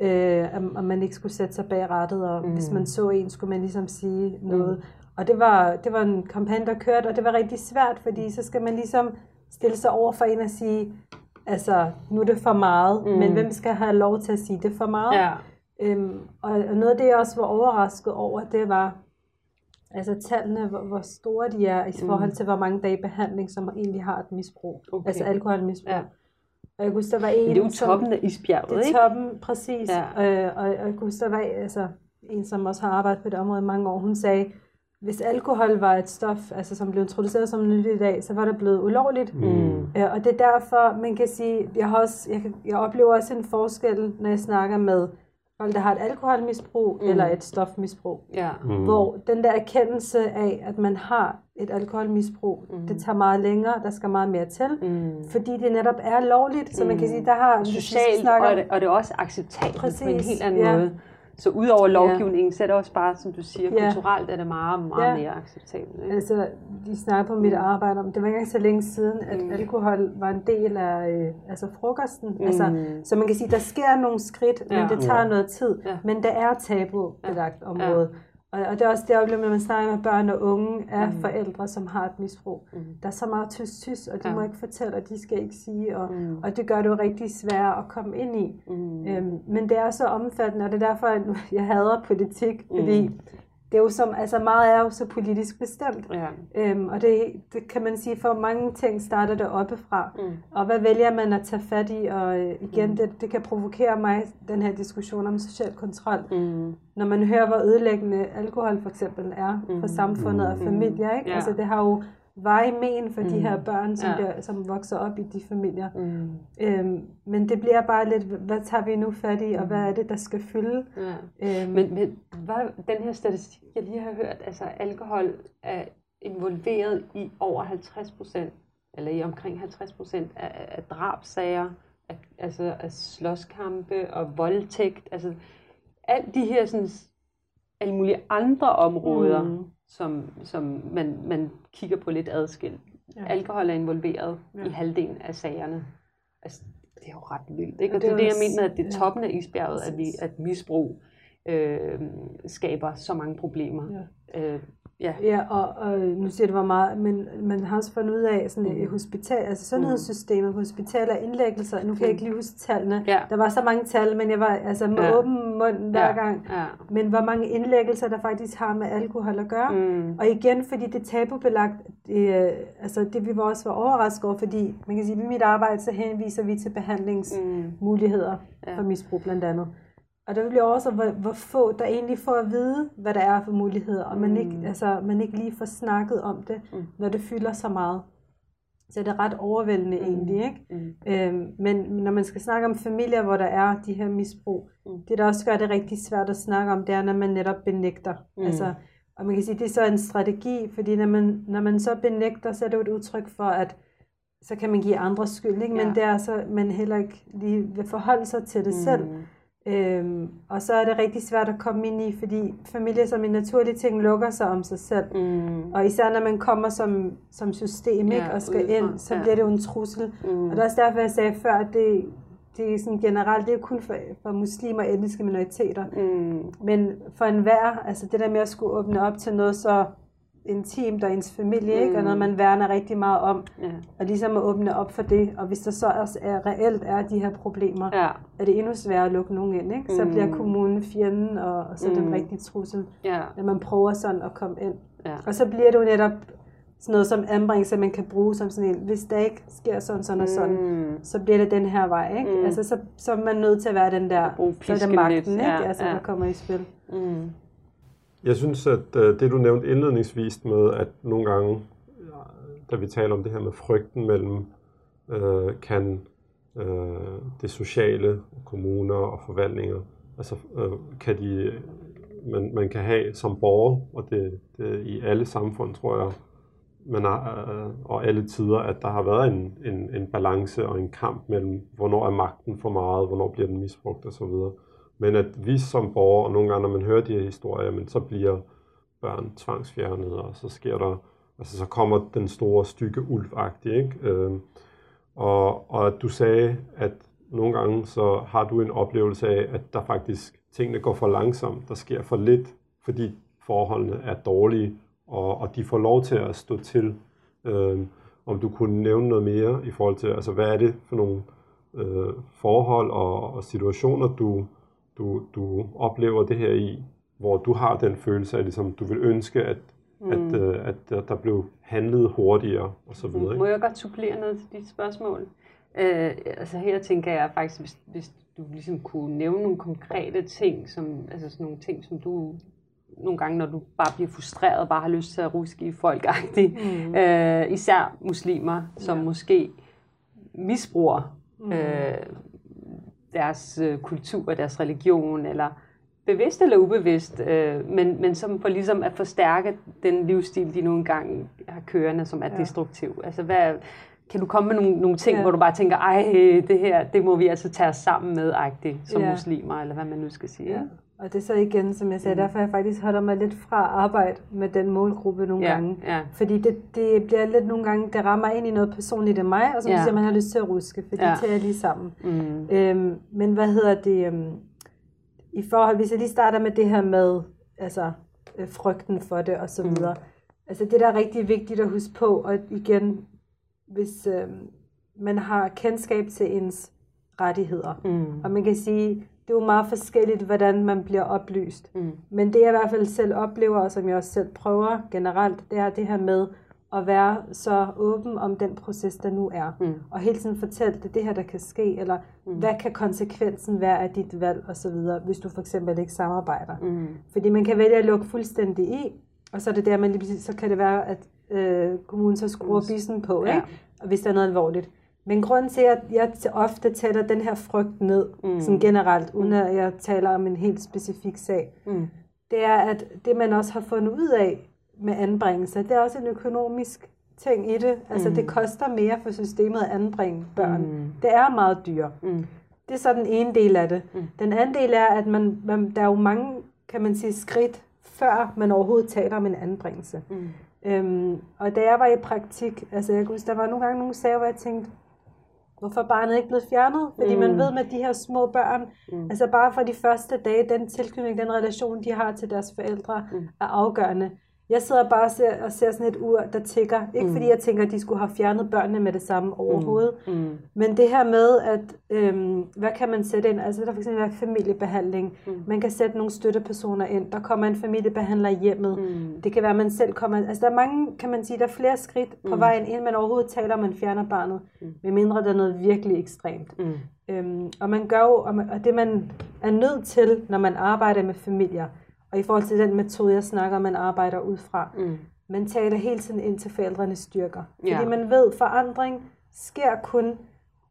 øh, om, om man ikke skulle sætte sig bag rattet, og Mm. mm. hvis man så en, skulle man ligesom sige noget. Og det var, det var en kampagne, der kørte, og det var rigtig svært, fordi så skal man ligesom stille sig over for en og sige, altså, nu er det for meget, Mm. mm. men hvem skal have lov til at sige, det for meget? Ja. Øhm, og, og noget af det, jeg også var overrasket over, det var altså tallene, hvor, hvor store de er i forhold til, hvor mange dage behandling, som egentlig har et misbrug. Okay. Altså alkoholmisbrug. Ja. Og jeg kunne huske, der var en, Men det er jo toppen af isbjerget, det er ikke? toppen, præcis. Ja. Øh, og, og jeg kunne huske, der var altså, en, som også har arbejdet på det område i mange år, hun sagde, hvis alkohol var et stof, altså, som blev introduceret som nyt i dag, så var det blevet ulovligt. Mm. Øh, og det er derfor, man kan sige, jeg, har også, jeg, kan, jeg oplever også en forskel, når jeg snakker med folk, der har et alkoholmisbrug Mm. eller et stofmisbrug. Ja. Mm. Hvor den der erkendelse af, at man har et alkoholmisbrug, Mm. det tager meget længere, der skal meget mere til. Mm. Fordi det netop er lovligt, så man kan Mm. sige, der har... Socialt, og, det, og det er også acceptabelt på en Præcis, helt anden ja. måde. Så udover lovgivningen, så er det også bare, som du siger, Ja. kulturelt er det meget, meget Ja. mere acceptabelt. Ikke? Altså, de snakker på mit Mm. arbejde om, det var ikke engang så længe siden, at Mm. alkohol var en del af øh, altså frokosten. Mm. Altså, så man kan sige, der sker nogle skridt, men Ja. det tager Ja. noget tid. Ja. Men det er tabubelagt område. Og, og det er også det, oplever, når man snakker med børn og unge af Mm. forældre, som har et misbrug. Mm. Der er så meget tysk-tysk, og de Ja. må ikke fortælle, og de skal ikke sige, og, Mm. og det gør det jo rigtig svært at komme ind i. Mm. Øhm, men det er så omfattende, og det er derfor, at jeg hader politik, fordi Mm. Det er jo som, altså meget er jo så politisk bestemt. Ja. Øhm, og det, det kan man sige, for mange ting starter det oppefra. Mm. Og hvad vælger man at tage fat i? Og øh, igen, Mm. det, det kan provokere mig, den her diskussion om social kontrol. Mm. Når man hører, hvor ødelæggende alkohol for eksempel er for Mm. samfundet og Mm. familier. Ikke? Ja. Altså, det har jo veje men for de Mm. her børn, som, Ja. bliver, som vokser op i de familier. Mm. Øhm, men det bliver bare lidt, hvad tager vi nu fat i, og hvad er det, der skal fylde? Ja. Øhm, Men, men hvad, den her statistik, jeg lige har hørt, altså alkohol er involveret i over 50 procent, eller i omkring 50 procent af, af drabsager, af, altså af slåskampe og voldtægt, altså alt de her sådan, alle mulige andre områder, mm. Som, som man, man kigger på lidt adskilt. Ja. Alkohol er involveret ja. I halvdelen af sagerne. Altså, det er jo ret vildt, ikke? Og det er det, jeg mener at det er toppen af isbjerget, at, vi, at misbrug øh, skaber så mange problemer. Ja. Øh, ja. Ja, og, og nu siger du, hvor meget, men man har også fundet ud af, sådan Mm. et hospital, altså sundhedssystemet på hospitaler og indlæggelser, nu kan jeg ikke lige huske tallene, Ja. der var så mange tal, men jeg var altså med Ja. åben mund hver Ja. gang, Ja. men hvor mange indlæggelser, der faktisk har med alkohol at gøre. Mm. Og igen, fordi det tabubelagt, det, øh, altså det vi var også var overrasket over, fordi man kan sige, at i mit arbejde, så henviser vi til behandlingsmuligheder Mm. Ja. for misbrug blandt andet. Og der bliver også, hvor, hvor få der egentlig får at vide, hvad der er for muligheder, og man, Mm. ikke, altså, man ikke lige får snakket om det, Mm. når det fylder så meget. Så det er ret overvældende Mm. egentlig, ikke? Mm. Øhm, men når man skal snakke om familier, hvor der er de her misbrug, Mm. det der også gør det rigtig svært at snakke om, det er, når man netop benægter. Mm. Altså, og man kan sige, det er så en strategi, fordi når man, når man så benægter, så er det jo et udtryk for, at så kan man give andre skyld, ikke? men Ja. det er så, man heller ikke lige vil forholde sig til det mm. selv. Øhm, og så er det rigtig svært at komme ind i, fordi familier som en naturlig ting lukker sig om sig selv. Mm. Og især når man kommer som, som system ikke, Ja, og skal udefra, ind, så ja. bliver det jo en trussel. Mm. Og det er også derfor, jeg sagde før, at det, det er sådan generelt, det er kun for, for muslimer og etniske minoriteter. Mm. Men for enhver, altså det der med at skulle åbne op til noget så intimt og ens familie, mm. ikke? og noget man værner rigtig meget om, Ja. og ligesom at åbne op for det. Og hvis der så også er, reelt er de her problemer, Ja. er det endnu sværere at lukke nogen ind. Ikke? Så Mm. bliver kommunen fjenden, og, og så er det Mm. en rigtig trussel, Ja. når man prøver sådan at komme ind. Ja. Og så bliver det jo netop sådan noget som anbringelse, man kan bruge som sådan en, hvis der ikke sker sådan, sådan og sådan, Mm. så bliver det den her vej, ikke? Mm. Altså, så, så er man nødt til at være den der, så er det magten, lidt. ikke? Ja, altså, ja. der kommer i spil. Mm. Jeg synes, at øh, det du nævnte indledningsvis med, at nogle gange, da vi taler om det her med frygten mellem, øh, kan øh, det sociale, kommuner og forvaltninger, altså øh, kan de, man, man kan have som borger, og det, det i alle samfund, tror jeg, man har, øh, og alle tider, at der har været en, en, en balance og en kamp mellem, hvornår er magten for meget, hvornår bliver den misbrugt osv. Men at vi som borgere, og nogle gange, når man hører de her historier, men så bliver børn tvangsfjernet, og så sker der, altså så kommer den store stykke ulv ikke? Øh, og, og at du sagde, at nogle gange så har du en oplevelse af, at der faktisk tingene går for langsomt, der sker for lidt, fordi forholdene er dårlige, og, og de får lov til at stå til. Øh, om du kunne nævne noget mere i forhold til, altså hvad er det for nogle øh, forhold og, og situationer, du du, du oplever det her i, hvor du har den følelse af, ligesom, du vil ønske, at, mm. at, øh, at der blev handlet hurtigere og så videre. Må jeg godt supplere noget til dit spørgsmål? Øh, altså her tænker jeg faktisk, hvis, hvis du ligesom kunne nævne nogle konkrete ting, som, altså sådan nogle ting, som du nogle gange, når du bare bliver frustreret og bare har lyst til at ruske i folk mm. øh, især muslimer, som ja. måske misbruger mm. øh, deres øh, kultur deres religion, eller bevidst eller ubevidst, øh, men, men som for ligesom at forstærke den livsstil, de nogle gange har kørende, som er ja. destruktiv. Altså hvad, kan du komme med nogle, nogle ting, ja. hvor du bare tænker, ej, det her, det må vi altså tage os sammen med, agtigt, som ja. muslimer, eller hvad man nu skal sige. Ja. Og det er så igen, som jeg sagde, mm. derfor jeg faktisk holder mig lidt fra arbejde med den målgruppe nogle ja, gange. Ja. Fordi det, det bliver lidt nogle gange, det rammer ind i noget personligt af mig, og så ja. siger man har lyst til at ruske, for ja. de tager lige sammen. Mm. Øhm, men hvad hedder det, øhm, i forhold, hvis jeg lige starter med det her med, altså øh, frygten for det og så mm. videre. Altså det der er rigtig vigtigt at huske på, og igen, hvis øh, man har kendskab til ens rettigheder, mm. og man kan sige, det er jo meget forskelligt, hvordan man bliver oplyst. Mm. Men det jeg i hvert fald selv oplever, og som jeg også selv prøver generelt, det er det her med at være så åben om den proces, der nu er. Mm. Og hele tiden fortælle, det det her, der kan ske, eller mm. hvad kan konsekvensen være af dit valg osv., hvis du for eksempel ikke samarbejder. Mm. Fordi man kan vælge at lukke fuldstændig i, og så er det der, man lige så kan det være, at øh, kommunen så skruer bissen på, ja. ikke? Og hvis der er noget alvorligt. Men grunden til, at jeg ofte taler den her frygt ned, mm. sådan generelt, uden at jeg taler om en helt specifik sag, mm. det er, at det man også har fundet ud af med anbringelse, det er også en økonomisk ting i det. Altså mm. det koster mere for systemet at anbringe børn. Mm. Det er meget dyrt. Mm. Det er så den ene del af det. Mm. Den anden del er, at man, man, der er jo mange, kan man sige, skridt, før man overhovedet taler om en anbringelse. Mm. Øhm, og da jeg var i praktik, altså jeg kunne huske, der var nogle gange nogle sager, hvor jeg tænkte, hvorfor barnet ikke blevet fjernet? Fordi mm. man ved med de her små børn, mm. altså bare fra de første dage, den tilknytning, den relation, de har til deres forældre, mm. er afgørende. Jeg sidder bare og ser, og ser sådan et ur, der tigger. Ikke mm. fordi jeg tænker, at de skulle have fjernet børnene med det samme overhovedet. Mm. Mm. Men det her med, at øhm, hvad kan man sætte ind? Altså der for eksempel familiebehandling. Mm. Man kan sætte nogle støttepersoner ind. Der kommer en familiebehandler i hjemmet. Mm. Det kan være, at man selv kommer... Altså der er mange, kan man sige, der er flere skridt på mm. vejen, inden man overhovedet taler om, man fjerner barnet. Mm. Medmindre der er noget virkelig ekstremt. Mm. Øhm, og man gør jo, og, man, og det man er nødt til, når man arbejder med familier, og i forhold til den metode, jeg snakker, man arbejder ud fra, mm. man taler hele tiden ind til forældrenes styrker. Fordi ja. man ved, forandring sker kun,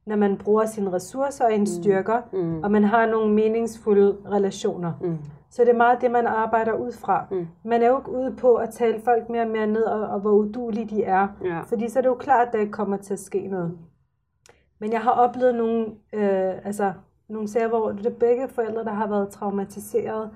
når man bruger sine ressourcer og ens mm. styrker, mm. og man har nogle meningsfulde relationer. Mm. Så det er meget det, man arbejder ud fra. Mm. Man er jo ikke ude på at tale folk mere og mere ned, og, og hvor udulige de er. Ja. Fordi så er det jo klart, at der ikke kommer til at ske noget. Men jeg har oplevet nogle, øh, altså, nogle sager, hvor det er begge forældre, der har været traumatiseret,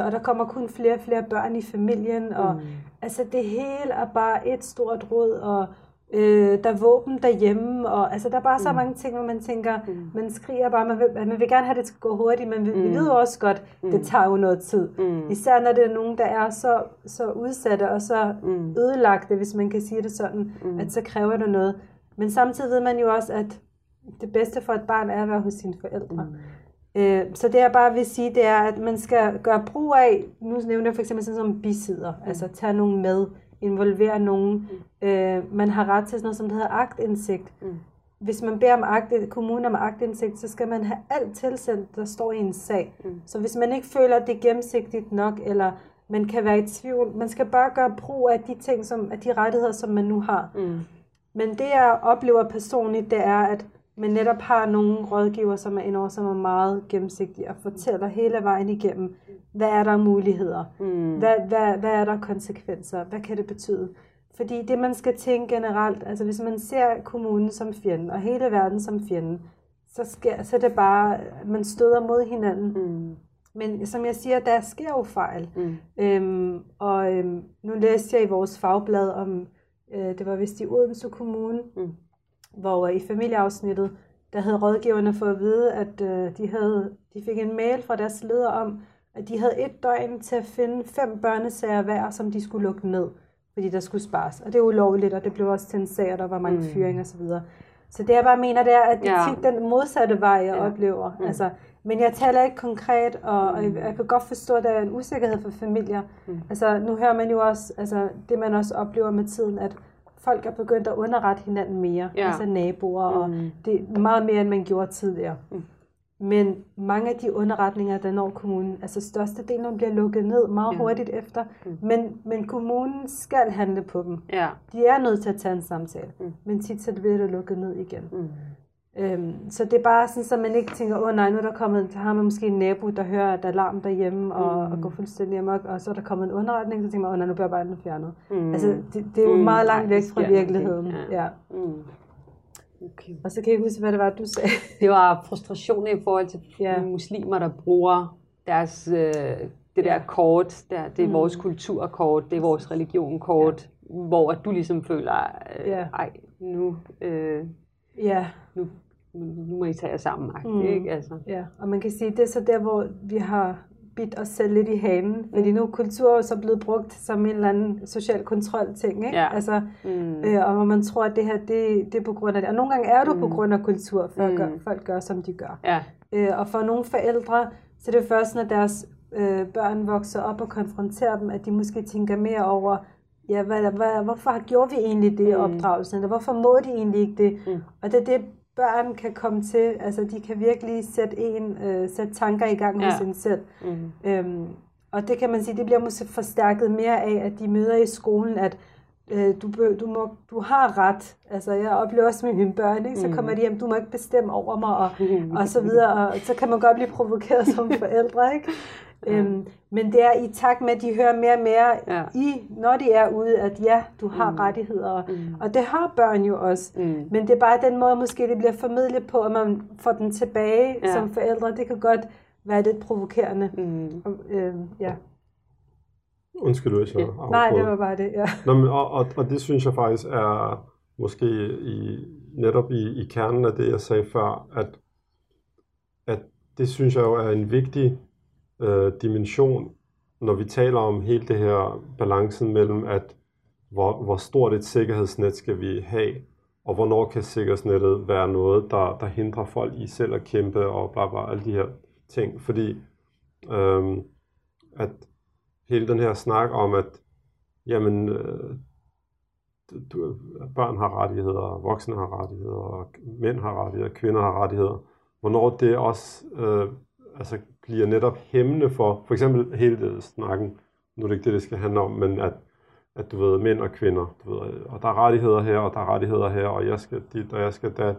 og der kommer kun flere og flere børn i familien, og mm. altså det hele er bare et stort råd, og øh, der er våben derhjemme, og altså der er bare mm. så mange ting, hvor man tænker, mm. man skriger bare, man vil, man vil gerne have, at det skal gå hurtigt, men vi, mm. vi ved jo også godt, mm. det tager jo noget tid. Mm. Især når det er nogen, der er så, så udsatte og så mm. ødelagte, hvis man kan sige det sådan, mm. at så kræver det noget. Men samtidig ved man jo også, at det bedste for et barn er at være hos sine forældre. Mm. Øh, så det jeg bare vil sige, det er, at man skal gøre brug af, nu nævner jeg for eksempel sådan som bisider, mm. altså tage nogen med, involvere nogen. Mm. Øh, man har ret til sådan noget, som hedder agtindsigt. Mm. Hvis man beder om agt, kommunen om agtindsigt, så skal man have alt tilsendt, der står i en sag. Mm. Så hvis man ikke føler, at det er gennemsigtigt nok, eller man kan være i tvivl, man skal bare gøre brug af de ting, som, af de rettigheder, som man nu har. Mm. Men det jeg oplever personligt, det er, at men netop har nogle rådgiver, som er indover, som er meget gennemsigtige og fortæller hele vejen igennem, hvad er der muligheder? Mm. Hvad, hvad, hvad er der konsekvenser? Hvad kan det betyde? Fordi det, man skal tænke generelt, altså hvis man ser kommunen som fjende, og hele verden som fjende, så, sker, så er det bare, man støder mod hinanden. Mm. Men som jeg siger, der sker jo fejl. Mm. Øhm, og øhm, nu læste jeg i vores fagblad om, øh, det var vist i Odense Kommune, mm hvor i familieafsnittet, der havde rådgiverne fået at vide, at øh, de, havde, de fik en mail fra deres leder om, at de havde et døgn til at finde fem børnesager hver, som de skulle lukke ned, fordi der skulle spares. Og det er ulovligt, og det blev også til en sag, og der var mange mm. fyringer osv. Så, Så det jeg bare mener, det er, at det Ja. er tit den modsatte vej, jeg Ja. oplever. Mm. Altså, men jeg taler ikke konkret, og, og Mm. jeg, jeg kan godt forstå, at der er en usikkerhed for familier. Mm. Altså, nu hører man jo også, altså, det man også oplever med tiden, at folk er begyndt at underrette hinanden mere, Ja. altså naboer, og Mm. det er meget mere, end man gjorde tidligere. Mm. Men mange af de underretninger, der når kommunen, altså størstedelen bliver lukket ned meget Ja. hurtigt efter, Mm. men, men kommunen skal handle på dem. Ja. De er nødt til at tage en samtale, Mm. men tit så bliver det lukket ned igen. Mm. Øhm, så det er bare sådan, så man ikke tænker, åh oh, nej, nu er der kommet, så har man måske en nabo, der hører, at der er alarm derhjemme, og, Mm. og går fuldstændig amok, og så er der kommet en underretning, så tænker man, åh oh, nej, nu bliver bare den fjernet. Mm. Altså, det, det er jo Mm, meget langt væk fra virkeligheden. Ja. Ja. Mm. Okay. Og så kan jeg ikke huske, hvad det var, du sagde. <laughs> Det var frustration i forhold til ja. muslimer, der bruger deres, øh, det der Ja. kort, der, det er Mm. vores kulturkort, det er vores religionkort, ja. hvor du ligesom føler, øh, Ja. ej, nu, øh, Ja, nu, nu må I tage jer sammen, Mm. ikke? Altså. ja, og man kan sige, det er så der, hvor vi har bidt os selv lidt i hanen, fordi Mm. nu er kultur jo så blevet brugt som en eller anden social kontrol ting, ikke? Ja. Altså, Mm. Øh, og hvor man tror, at det her, det, det er på grund af det. Og nogle gange er det mm. på grund af kultur, for. Mm. gør, folk gør, som de gør. Ja. Øh, og for nogle forældre, så er det først, når deres øh, børn vokser op og konfronterer dem, at de måske tænker mere over, ja, hvad, hvad, hvorfor gjorde vi egentlig det i Mm. opdragelsen, eller hvorfor må de egentlig ikke det? Mm. Og det er det, børn kan komme til, altså de kan virkelig sætte, en, øh, sætte tanker i gang Ja. hos en selv. Mm. Øhm, og det kan man sige, det bliver måske forstærket mere af, at de møder i skolen, at øh, du, du, må, du har ret. Altså, jeg oplever også med mine børn, ikke? så Mm. kommer de hjem, du må ikke bestemme over mig, og, Mm. <laughs> og så videre. Og så kan man godt blive provokeret som <laughs> forældre, ikke? Ja. Øhm, men det er i takt med, at de hører mere og mere Ja. i, når de er ude, at ja, du har Mm. rettigheder. Mm. Og det har børn jo også. Mm. Men det er bare den måde, måske det bliver formidlet på, at man får den tilbage Ja. som forældre. Det kan godt være lidt provokerende. Mm. Og, øh, ja. Undskyld, hvis jeg Ja. Nej, det var bare det, ja. Nå, men, og, og, og det synes jeg faktisk er måske i, netop i, i kernen af det, jeg sagde før, at, at det synes jeg jo er en vigtig øh, dimension, når vi taler om hele det her balancen mellem, at hvor, hvor stort et sikkerhedsnet skal vi have, og hvornår kan sikkerhedsnettet være noget, der, der hindrer folk i selv at kæmpe, og bla bla, alle de her ting. Fordi øhm, at hele den her snak om, at jamen, øh, du, børn har rettigheder, voksne har rettigheder, mænd har rettigheder, kvinder har rettigheder. Hvornår det også øh, altså bliver netop hæmmende for, for eksempel hele snakken, nu er det ikke det, det skal handle om, men at, at du ved, mænd og kvinder, du ved, og der er rettigheder her, og der er rettigheder her, og jeg skal dit, og jeg skal dat.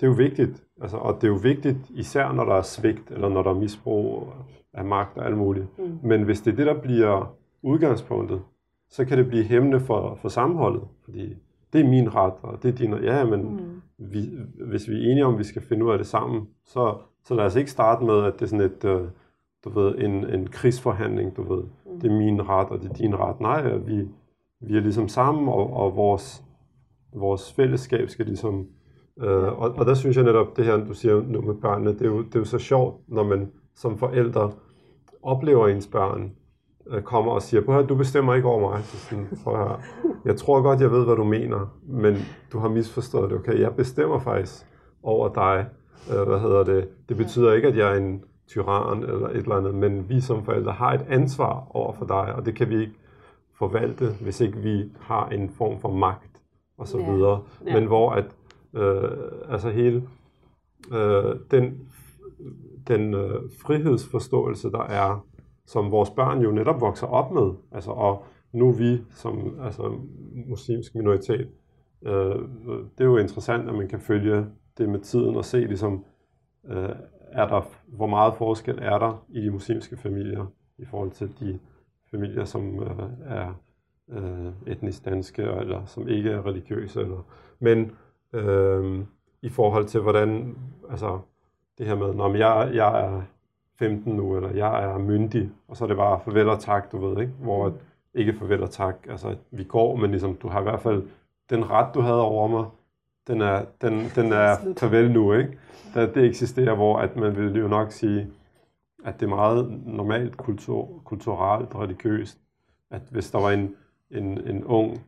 Det er jo vigtigt, altså, og det er jo vigtigt, især når der er svigt, eller når der er misbrug af magt og alt muligt. Mm. Men hvis det er det, der bliver udgangspunktet, så kan det blive hæmmende for, for sammenholdet, fordi det er min ret, og det er din Ja, men Mm. vi, hvis vi er enige om, at vi skal finde ud af det sammen, så, så lad os ikke starte med, at det er sådan et, øh, du ved, en, en krigsforhandling, du ved. Mm. Det er min ret, og det er din ret. Nej, vi, vi er ligesom sammen, og, og vores, vores fællesskab skal ligesom... Øh, og, og der synes jeg netop, det her, du siger nu med børnene, det er, jo, det er jo så sjovt, når man som forældre oplever ens børn, øh, kommer og siger, høre, du bestemmer ikke over mig. Så sådan, høre, jeg tror godt, jeg ved, hvad du mener, men du har misforstået det. Okay, jeg bestemmer faktisk over dig. Øh, hvad hedder det? Det betyder ikke, at jeg er en tyran eller et eller andet, men vi som forældre har et ansvar over for dig, og det kan vi ikke forvalte, hvis ikke vi har en form for magt og så Ja. videre. Ja. Men hvor at øh, altså hele øh, den, den øh, frihedsforståelse, der er, som vores børn jo netop vokser op med, altså, og nu vi som altså, muslimsk minoritet, øh, det er jo interessant, at man kan følge det med tiden og se, ligesom, øh, er der, hvor meget forskel er der i de muslimske familier i forhold til de familier, som øh, er øh, etnisk danske, eller som ikke er religiøse. Eller, men øh, i forhold til, hvordan, altså det her med, når jeg, jeg er 15 nu, eller jeg er myndig, og så er det bare farvel og tak, du ved, ikke? Hvor at, ikke farvel og tak, altså vi går, men ligesom, du har i hvert fald den ret, du havde over mig, den er, den, den er farvel nu, ikke? Det, det eksisterer, hvor at man vil jo nok sige, at det er meget normalt kultur, kulturelt religiøst, at hvis der var en, en, en ung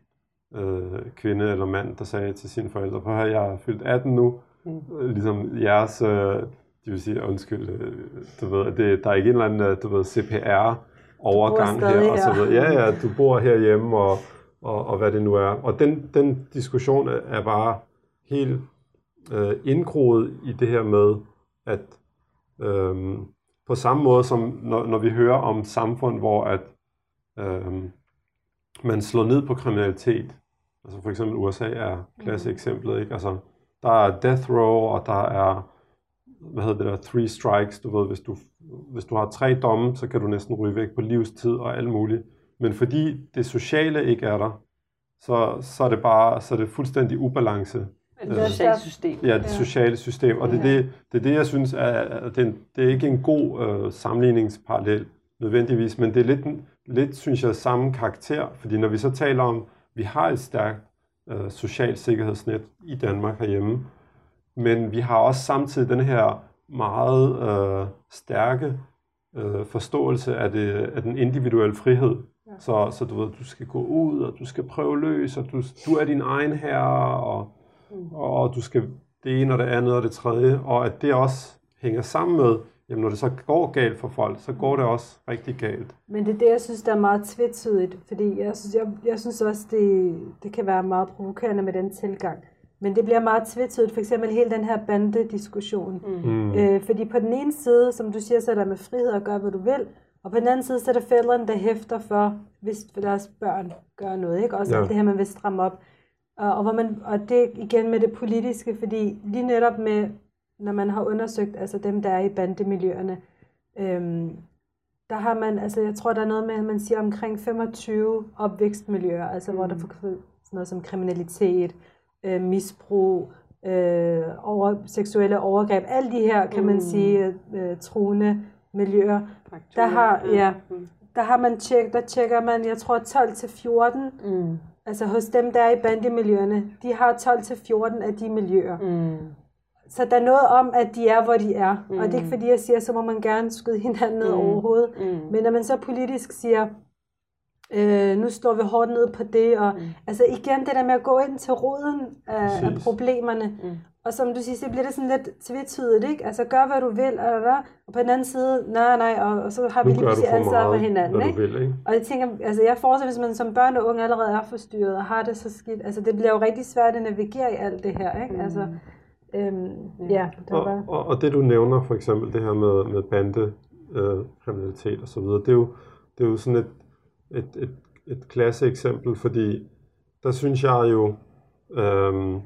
øh, kvinde eller mand, der sagde til sine forældre, på her, jeg er fyldt 18 nu, mm. Øh, ligesom jeres, øh, de vil sige, undskyld, øh, du ved, det, der er ikke en eller anden, øh, du ved, CPR, overgang her, og så videre. Ja, ja, du bor herhjemme, og, og, og hvad det nu er. Og den, den diskussion er bare helt øh, indgroet i det her med, at øh, på samme måde som når, når vi hører om samfund, hvor at øh, man slår ned på kriminalitet, altså for eksempel USA er klasse mm. eksemplet, ikke? Altså, der er death row, og der er, hvad hedder det der, three strikes, du ved, hvis du, hvis du har tre domme, så kan du næsten ryge væk på livstid og alt muligt. Men fordi det sociale ikke er der, så, så er det bare, så er det fuldstændig ubalance det sociale system. Ja, det sociale system. Og det er det, det, er det jeg synes, er, det, det er ikke en god øh, sammenligningsparallel nødvendigvis, men det er lidt, lidt, synes jeg, samme karakter. Fordi når vi så taler om, vi har et stærkt øh, socialt sikkerhedsnet i Danmark herhjemme, men vi har også samtidig den her meget øh, stærke øh, forståelse af, det, af den individuelle frihed. Ja. Så, så du ved, du skal gå ud, og du skal prøve løs, og du, du er din egen herre, og mm. og du skal det ene og det andet og det tredje, og at det også hænger sammen med, jamen når det så går galt for folk, så går det også rigtig galt. Men det er det, jeg synes, der er meget tvetydigt, fordi jeg synes, jeg, jeg synes også, det, det kan være meget provokerende med den tilgang. Men det bliver meget tvetydigt, for eksempel hele den her bandediskussion. Mm. mm. Øh, fordi på den ene side, som du siger, så er der med frihed at gøre, hvad du vil, og på den anden side, så er der forældrene, der hæfter for, hvis deres børn gør noget. Ikke? Også ja. alt det her, man vil stramme op. Og, hvor man, og det igen med det politiske, fordi lige netop med, når man har undersøgt altså dem, der er i bandemiljøerne, øhm, der har man, altså jeg tror, der er noget med, at man siger omkring 25 opvækstmiljøer, altså mm. hvor der mm. for sådan noget som kriminalitet, øh, misbrug, øh, over, seksuelle overgreb, alle de her, kan man mm. sige, øh, truende miljøer, der har, ja, mm. der har man tjek, der tjekker man, jeg tror 12 til 14 mm altså hos dem, der er i bandemiljøerne, de har 12-14 af de miljøer. Mm. Så der er noget om, at de er, hvor de er. Mm. Og det er ikke fordi, jeg siger, så må man gerne skyde hinanden ned mm. overhovedet. Mm. Men når man så politisk siger, øh, nu står vi hårdt ned på det, og mm. altså igen det der med at gå ind til roden af, af problemerne, mm. Og som du siger, så bliver det sådan lidt tvetydigt, ikke? Altså, gør hvad du vil, og, og, og på den anden side, nej, nej, og, og så har vi lige pludselig ansvar for hinanden, ikke? Vil, ikke? Og jeg tænker, altså jeg forestiller, hvis man som børn og unge allerede er forstyrret og har det så skidt, altså det bliver jo rigtig svært at navigere i alt det her, ikke? Altså, mm. øhm, ja, det og, bare... og, og, det du nævner, for eksempel det her med, med bande, øh, kriminalitet og så videre, det er jo, det er jo sådan et, et, et, et klasse eksempel, fordi der synes jeg jo, øhm,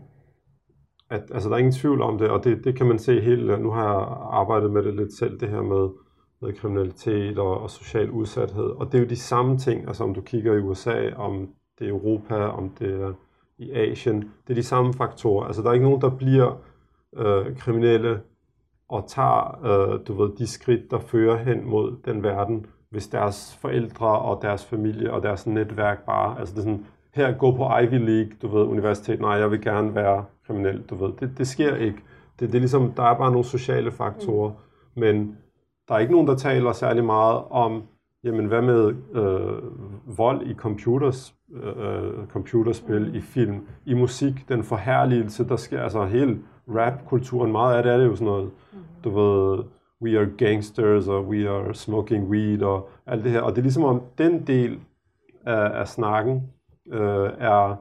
at altså, der er ingen tvivl om det, og det, det kan man se helt, nu har jeg arbejdet med det lidt selv, det her med, med kriminalitet og, og social udsathed, og det er jo de samme ting, altså om du kigger i USA, om det er Europa, om det er i Asien, det er de samme faktorer. Altså der er ikke nogen, der bliver øh, kriminelle og tager, øh, du ved, de skridt, der fører hen mod den verden, hvis deres forældre og deres familie og deres netværk bare, altså det er sådan, her gå på Ivy League, du ved, universitet, nej, jeg vil gerne være kriminel, du ved. Det, det sker ikke. Det, det er ligesom, der er bare nogle sociale faktorer, mm. men der er ikke nogen, der taler særlig meget om, jamen hvad med øh, vold i computers, øh, computerspil, mm. i film, i musik, den forherligelse, der sker, altså hele rap-kulturen, meget af det er det jo sådan noget, mm. du ved, we are gangsters, og we are smoking weed, og alt det her. Og det er ligesom om den del af, af snakken øh, er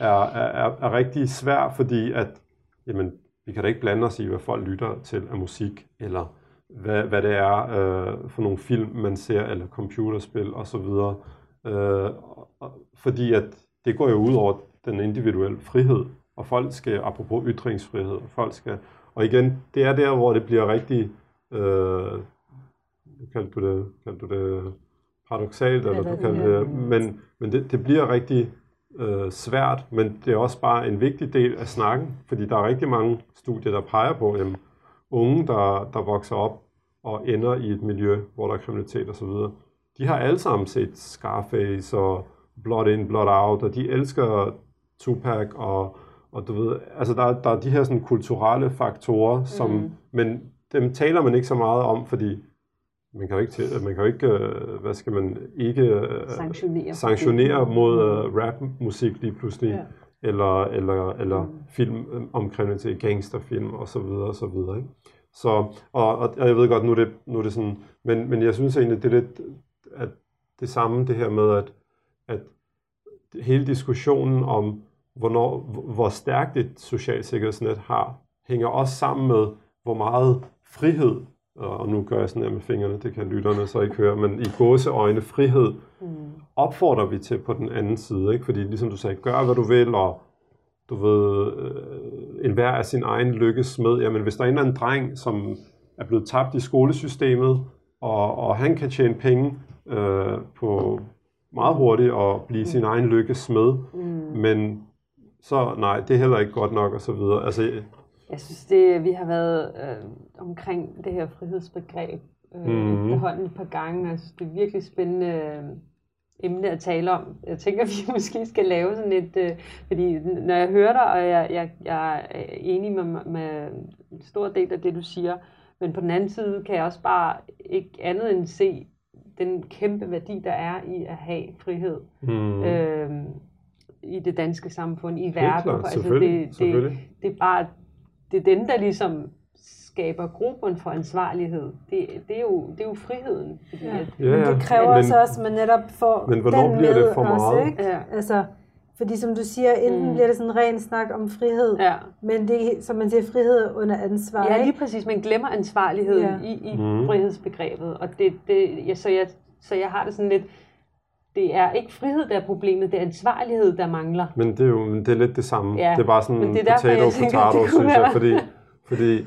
er, er, er rigtig svær, fordi at, jamen, vi kan da ikke blande os i, hvad folk lytter til af musik, eller hvad, hvad det er øh, for nogle film, man ser, eller computerspil osv. Øh, fordi at det går jo ud over den individuelle frihed, og folk skal, apropos ytringsfrihed, folk skal, og igen, det er der, hvor det bliver rigtig, øh, kaldte du det, kaldte du det paradoxalt, eller du kaldte det, men, men det, det bliver rigtig øh, svært, men det er også bare en vigtig del af snakken, fordi der er rigtig mange studier, der peger på, at unge, der, der vokser op og ender i et miljø, hvor der er kriminalitet osv., de har alle sammen set Scarface og Blood In, Blood Out, og de elsker Tupac, og, og du ved, altså der, der er de her sådan kulturelle faktorer, som, mm. men dem taler man ikke så meget om, fordi man kan jo ikke, man kan jo ikke øh, hvad skal man, ikke øh, sanktionere, sanktionere mod uh, rapmusik lige pludselig, ja. eller, eller, eller mm. film om kriminalitet, gangsterfilm og så videre og så videre. Ikke? Så, og, og jeg ved godt, nu er det, nu er det sådan, men, men jeg synes egentlig, det er lidt, at det samme, det her med, at, at hele diskussionen om, hvornår, hvor stærkt et socialt sikkerhedsnet har, hænger også sammen med, hvor meget frihed, og nu gør jeg sådan her med fingrene, det kan lytterne så ikke høre, men i gåseøjne frihed, mm. opfordrer vi til på den anden side, ikke? fordi ligesom du sagde, gør hvad du vil, og du ved, øh, en hver af sin egen lykkes med, jamen hvis der er en eller anden dreng, som er blevet tabt i skolesystemet, og, og han kan tjene penge øh, på meget hurtigt og blive sin egen lykkes med, mm. men så nej, det er heller ikke godt nok og så videre. Altså, jeg synes, det, vi har været øh, omkring det her frihedsbegreb øh, mm. efterhånden et par gange. Jeg synes, det er virkelig spændende øh, emne at tale om. Jeg tænker, at <laughs> vi måske skal lave sådan et... Øh, fordi når jeg hører dig, og jeg, jeg, jeg er enig med, med en stor del af det, du siger, men på den anden side kan jeg også bare ikke andet end se den kæmpe værdi, der er i at have frihed. Mm. Øh, i det danske samfund, i verden. Klart, altså, det, det, det er bare det er den, der ligesom skaber grobund for ansvarlighed. Det, det, er, jo, det er jo friheden. Fordi ja. At, ja, ja. Men det kræver men, også, at man netop får men den bliver med det for meget? Også, ikke? Ja. Altså, fordi som du siger, enten mm. bliver det sådan en ren snak om frihed, ja. men det som man siger, frihed under ansvar. Ja, lige præcis. Man glemmer ansvarligheden ja. i, i mm. frihedsbegrebet. Og det, det, ja, så, jeg, så jeg har det sådan lidt, det er ikke frihed, der er problemet, det er ansvarlighed, der mangler. Men det er jo det er lidt det samme. Ja, det er bare sådan men det er potato, derfor, jeg tænker, potato, synes jeg, fordi, fordi,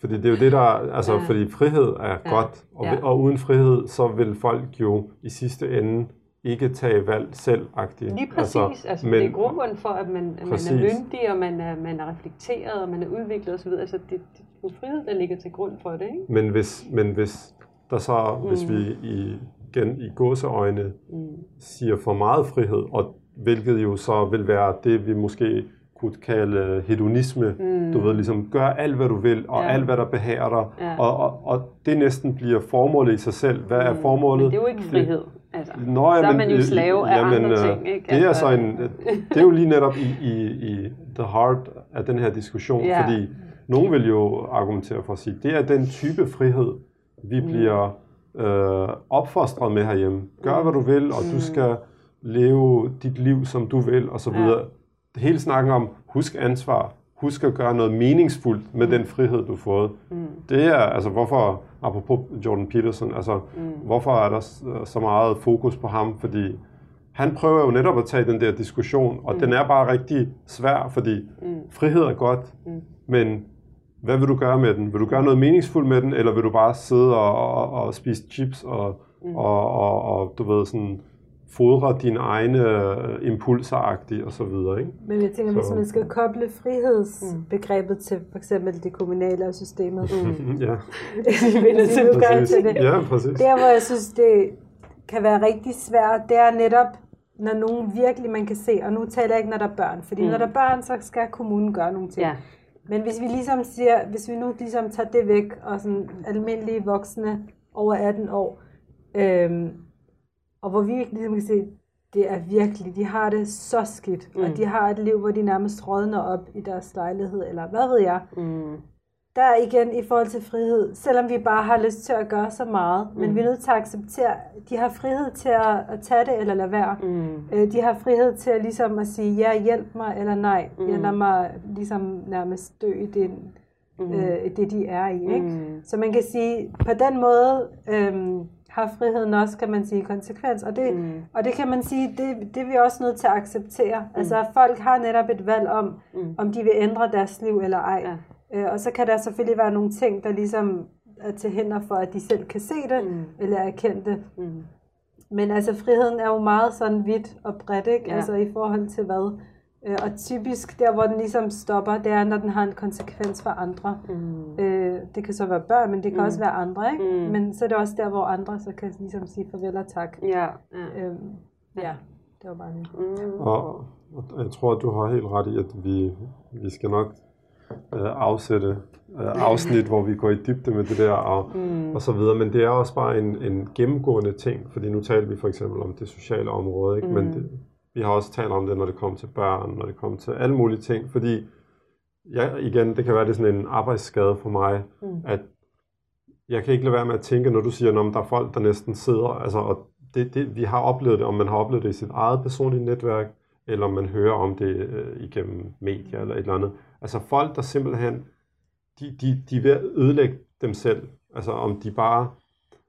fordi det er jo det, der, altså, ja. fordi frihed er ja. godt, og, ja. og uden frihed, så vil folk jo i sidste ende ikke tage valg selv-agtigt. Lige præcis. Altså, altså, men, det er grobund for, at man, man er myndig, og man er, man er reflekteret, og man er udviklet osv. Altså, det, det er frihed, der ligger til grund for det. Ikke? Men hvis, men hvis der så, mm. hvis vi i igen i gåseøjne mm. siger for meget frihed, og hvilket jo så vil være det, vi måske kunne kalde hedonisme. Mm. Du ved, ligesom, gør alt, hvad du vil, og ja. alt, hvad der behager dig. Ja. Og, og, og det næsten bliver formålet i sig selv. Hvad er formålet? Men det er jo ikke frihed. Altså, Nå, ja, så er man jo slave af jamen, andre ting. Ikke? Det, er altså, en, det er jo lige netop i, i, i the heart af den her diskussion, ja. fordi nogen vil jo argumentere for at sige, det er den type frihed, vi mm. bliver øh, opfostret med herhjemme. Gør, hvad du vil, og du mm. skal leve dit liv, som du vil, og så videre. Ja. Hele snakken om, husk ansvar, husk at gøre noget meningsfuldt med mm. den frihed, du har fået. Mm. Det er, altså hvorfor, apropos Jordan Peterson, altså mm. hvorfor er der så meget fokus på ham? Fordi han prøver jo netop at tage den der diskussion, og mm. den er bare rigtig svær, fordi mm. frihed er godt, mm. men hvad vil du gøre med den? Vil du gøre noget meningsfuldt med den, eller vil du bare sidde og, og, og spise chips og, mm. og, og, og du ved sådan fodre dine egne øh, impulser og så videre, ikke? Men jeg tænker, så. hvis man skal koble frihedsbegrebet mm. til for eksempel det kommunale systemet. Mm. <laughs> ja. <laughs> det, til det. Ja, præcis. Der, hvor jeg synes, det kan være rigtig svært, det er netop, når nogen virkelig man kan se, og nu taler jeg ikke, når der er børn, fordi mm. når der er børn, så skal kommunen gøre nogle ting. Ja. Men hvis vi ligesom siger, hvis vi nu ligesom tager det væk, og sådan almindelige voksne over 18 år, øhm, og hvor vi ligesom kan se, det er virkelig, de har det så skidt, mm. og de har et liv, hvor de nærmest rådner op i deres lejlighed, eller hvad ved jeg. Mm der igen i forhold til frihed, selvom vi bare har lyst til at gøre så meget, mm. men vi er nødt til at acceptere, de har frihed til at, at tage det eller lade være. Mm. Øh, de har frihed til at, ligesom at sige, ja, hjælp mig, eller nej, mm. jeg lader mig ligesom nærmest dø i det, mm. øh, det de er i. Ikke? Mm. Så man kan sige, på den måde øh, har friheden også, kan man sige, konsekvens. Og det, mm. og det kan man sige, det, det er vi også nødt til at acceptere. Mm. Altså folk har netop et valg om, mm. om de vil ændre deres liv eller ej. Ja. Øh, og så kan der selvfølgelig være nogle ting, der ligesom er til hænder for, at de selv kan se det, mm. eller erkende det. Mm. Men altså, friheden er jo meget sådan vidt og bredt, ikke? Ja. Altså i forhold til hvad. Øh, og typisk der, hvor den ligesom stopper, det er, når den har en konsekvens for andre. Mm. Øh, det kan så være børn, men det kan mm. også være andre, ikke? Mm. Men så er det også der, hvor andre så kan ligesom sige farvel og tak. Ja, ja. Øhm, ja. det var bare det. Mm. Og, og jeg tror, at du har helt ret i, at vi, vi skal nok øh, afsætte øh, afsnit, hvor vi går i dybde med det der og, mm. og så videre. Men det er også bare en, en gennemgående ting, fordi nu taler vi for eksempel om det sociale område, ikke? Mm. men det, vi har også talt om det, når det kommer til børn, når det kommer til alle mulige ting, fordi ja, igen, det kan være det sådan en arbejdsskade for mig, mm. at jeg kan ikke lade være med at tænke, når du siger, at der er folk, der næsten sidder, altså, og det, det, vi har oplevet det, om man har oplevet det i sit eget personlige netværk, eller om man hører om det øh, igennem medier eller et eller andet. Altså folk, der simpelthen, de, de, de er ved at ødelægge dem selv. Altså om de bare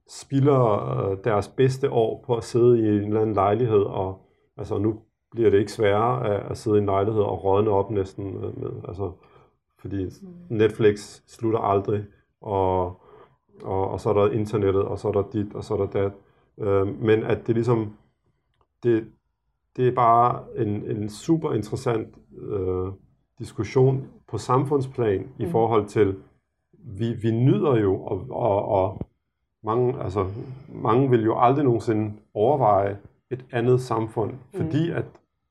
spilder øh, deres bedste år på at sidde i en eller anden lejlighed, og altså nu bliver det ikke sværere at, at sidde i en lejlighed og rådne op næsten med, med altså, fordi mm. Netflix slutter aldrig, og, og, og så er der internettet, og så er der dit, og så er der dat. Øh, men at det ligesom, det, det er bare en, en super interessant øh, diskussion på samfundsplan mm. i forhold til, vi, vi nyder jo, og, og, og mange, altså, mange vil jo aldrig nogensinde overveje et andet samfund, mm. fordi at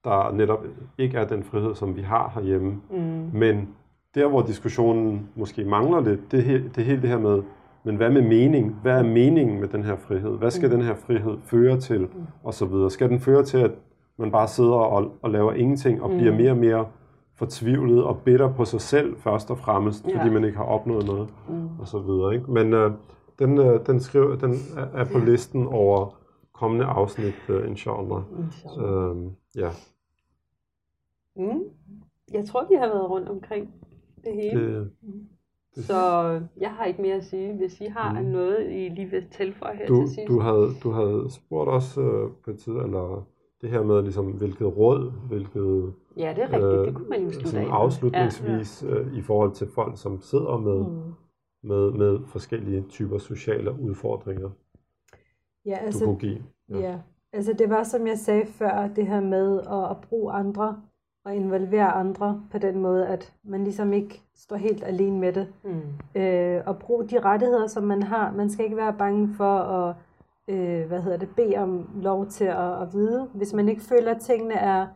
der netop ikke er den frihed, som vi har herhjemme. Mm. Men der, hvor diskussionen måske mangler lidt, det, det, det er hele det her med, men hvad med mening? Hvad er meningen med den her frihed? Hvad skal mm. den her frihed føre til? Mm. Og så videre. Skal den føre til, at man bare sidder og, og laver ingenting og mm. bliver mere og mere fortvivlet og bitter på sig selv først og fremmest, ja. fordi man ikke har opnået noget mm. og så videre. Ikke? Men øh, den, øh, den, skriver, den er på listen over kommende afsnit, øh, inshallah. inshallah. Øhm, ja. Mm. Jeg tror, vi har været rundt omkring det hele. Det, det, så jeg har ikke mere at sige. Hvis I har mm. noget, I lige vil tilføje her du, til sidst. Du havde, du havde spurgt os øh, på et tid, eller det her med, ligesom, hvilket råd, hvilket... Ja, det er rigtigt. Øh, det kunne man jo af Afslutningsvis ja, ja. Øh, i forhold til folk, som sidder med, mm. med, med forskellige typer sociale udfordringer, ja, altså, du kunne give. Ja. ja, altså det var, som jeg sagde før, det her med at, at bruge andre og involvere andre på den måde, at man ligesom ikke står helt alene med det. Mm. Øh, og bruge de rettigheder, som man har. Man skal ikke være bange for at øh, hvad hedder det, bede om lov til at, at vide. Hvis man ikke føler, at tingene er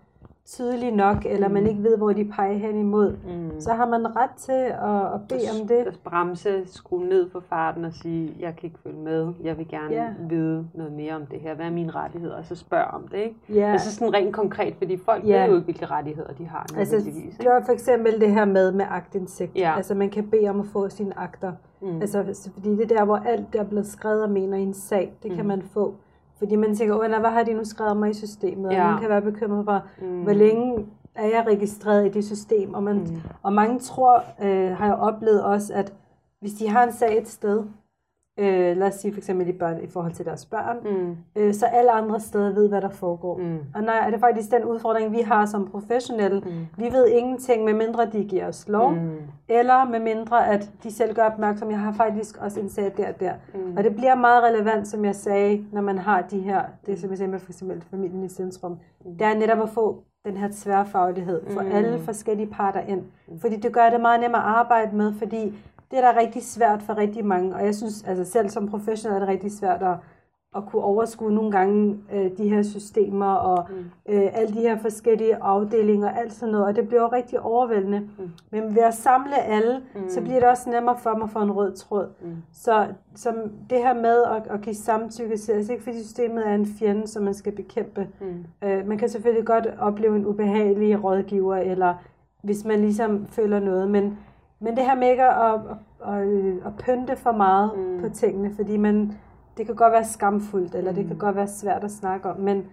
tydelige nok, eller mm. man ikke ved, hvor de peger hen imod, mm. så har man ret til at, at bede om det. At bremse, skrue ned på farten og sige, jeg kan ikke følge med, jeg vil gerne ja. vide noget mere om det her. Hvad er mine rettigheder? Og så spørg om det, ikke? Ja. Altså sådan rent konkret, fordi folk ja. ved jo ikke, hvilke rettigheder de har. Altså, det var for eksempel det her med, med agtindsigt. Ja. Altså man kan bede om at få sine akter. Mm. Altså, fordi det er der, hvor alt der er blevet skrevet og mener i en sag, det mm. kan man få. Fordi man tænker, åh, hvad har de nu skrevet mig i systemet? Og ja. man kan være bekymret for, mm. hvor længe er jeg registreret i det system? Og, man, mm. og mange tror, øh, har jeg oplevet også, at hvis de har en sag et sted, øh, lad os sige for eksempel i, børn, i forhold til deres børn, mm. øh, så alle andre steder ved, hvad der foregår. Mm. Og nej, er det faktisk den udfordring, vi har som professionelle. Mm. Vi ved ingenting, medmindre de giver os lov, mm. eller medmindre at de selv gør opmærksom, jeg har faktisk også en sag der og der. Mm. Og det bliver meget relevant, som jeg sagde, når man har de her, det som jeg sagde med for eksempel familien i centrum, mm. det er netop at få den her tværfaglighed, for mm. alle forskellige parter ind. Mm. Fordi det gør det meget nemmere at arbejde med, fordi det er da rigtig svært for rigtig mange, og jeg synes altså selv som professionel er det rigtig svært at, at kunne overskue nogle gange øh, de her systemer og mm. øh, alle de her forskellige afdelinger og alt sådan noget, og det bliver jo rigtig overvældende. Mm. Men ved at samle alle, mm. så bliver det også nemmere for mig at få en rød tråd. Mm. Så som det her med at, at give samtykke til, altså ikke fordi systemet er en fjende, som man skal bekæmpe. Mm. Øh, man kan selvfølgelig godt opleve en ubehagelig rådgiver, eller hvis man ligesom føler noget, men men det her med ikke at, at, at, at pynte for meget mm. på tingene, fordi man, det kan godt være skamfuldt, eller mm. det kan godt være svært at snakke om, men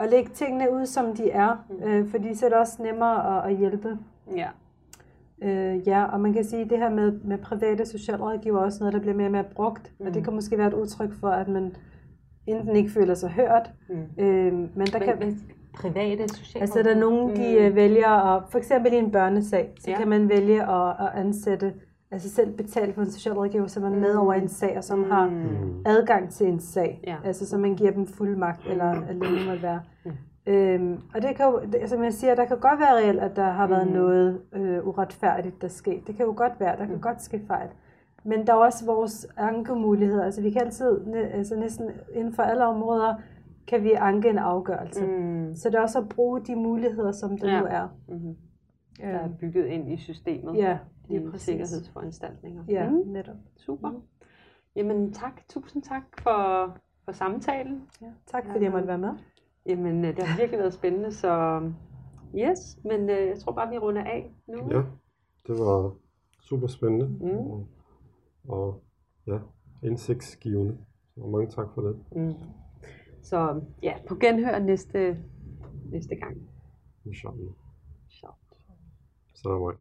at lægge tingene ud, som de er, mm. øh, fordi så er det også nemmere at, at hjælpe. Ja. Øh, ja, og man kan sige, at det her med, med private socialrådgiver er også noget, der bliver mere og mere brugt, mm. og det mm. kan måske være et udtryk for, at man enten ikke føler sig hørt, mm. øh, men der men, kan private sociale Altså der er nogen, de mm. vælger at, for eksempel i en børnesag, så ja. kan man vælge at, at ansætte, altså selv betale for en socialrådgiver, som er med over en sag, og som mm. har adgang til en sag. Ja. Altså så man giver dem fuld magt, eller det må være. Mm. Øhm, og det kan jo, som jeg siger, der kan godt være reelt, at der har været mm. noget øh, uretfærdigt, der sker. Det kan jo godt være, der kan mm. godt ske fejl. Men der er også vores ankemuligheder. Altså vi kan altid, altså næsten inden for alle områder, kan vi anke en afgørelse. Mm. Så det er også at bruge de muligheder, som der ja. nu er. Mm-hmm. der er bygget ind i systemet. Ja, de lige præcis. sikkerhedsforanstaltninger. Ja, Mm, netop. super. Jamen tak, tusind tak for, for samtalen. Ja, tak fordi jeg måtte være med. Jamen øh, det har virkelig været spændende, så yes, men øh, jeg tror bare, vi runder af nu. Ja, det var super spændende. Mm. Og, og ja, indsigtsgivende. Så mange tak for det. Mm. Så ja, på genhør næste, næste gang. Inshallah. Så. Salam alaikum.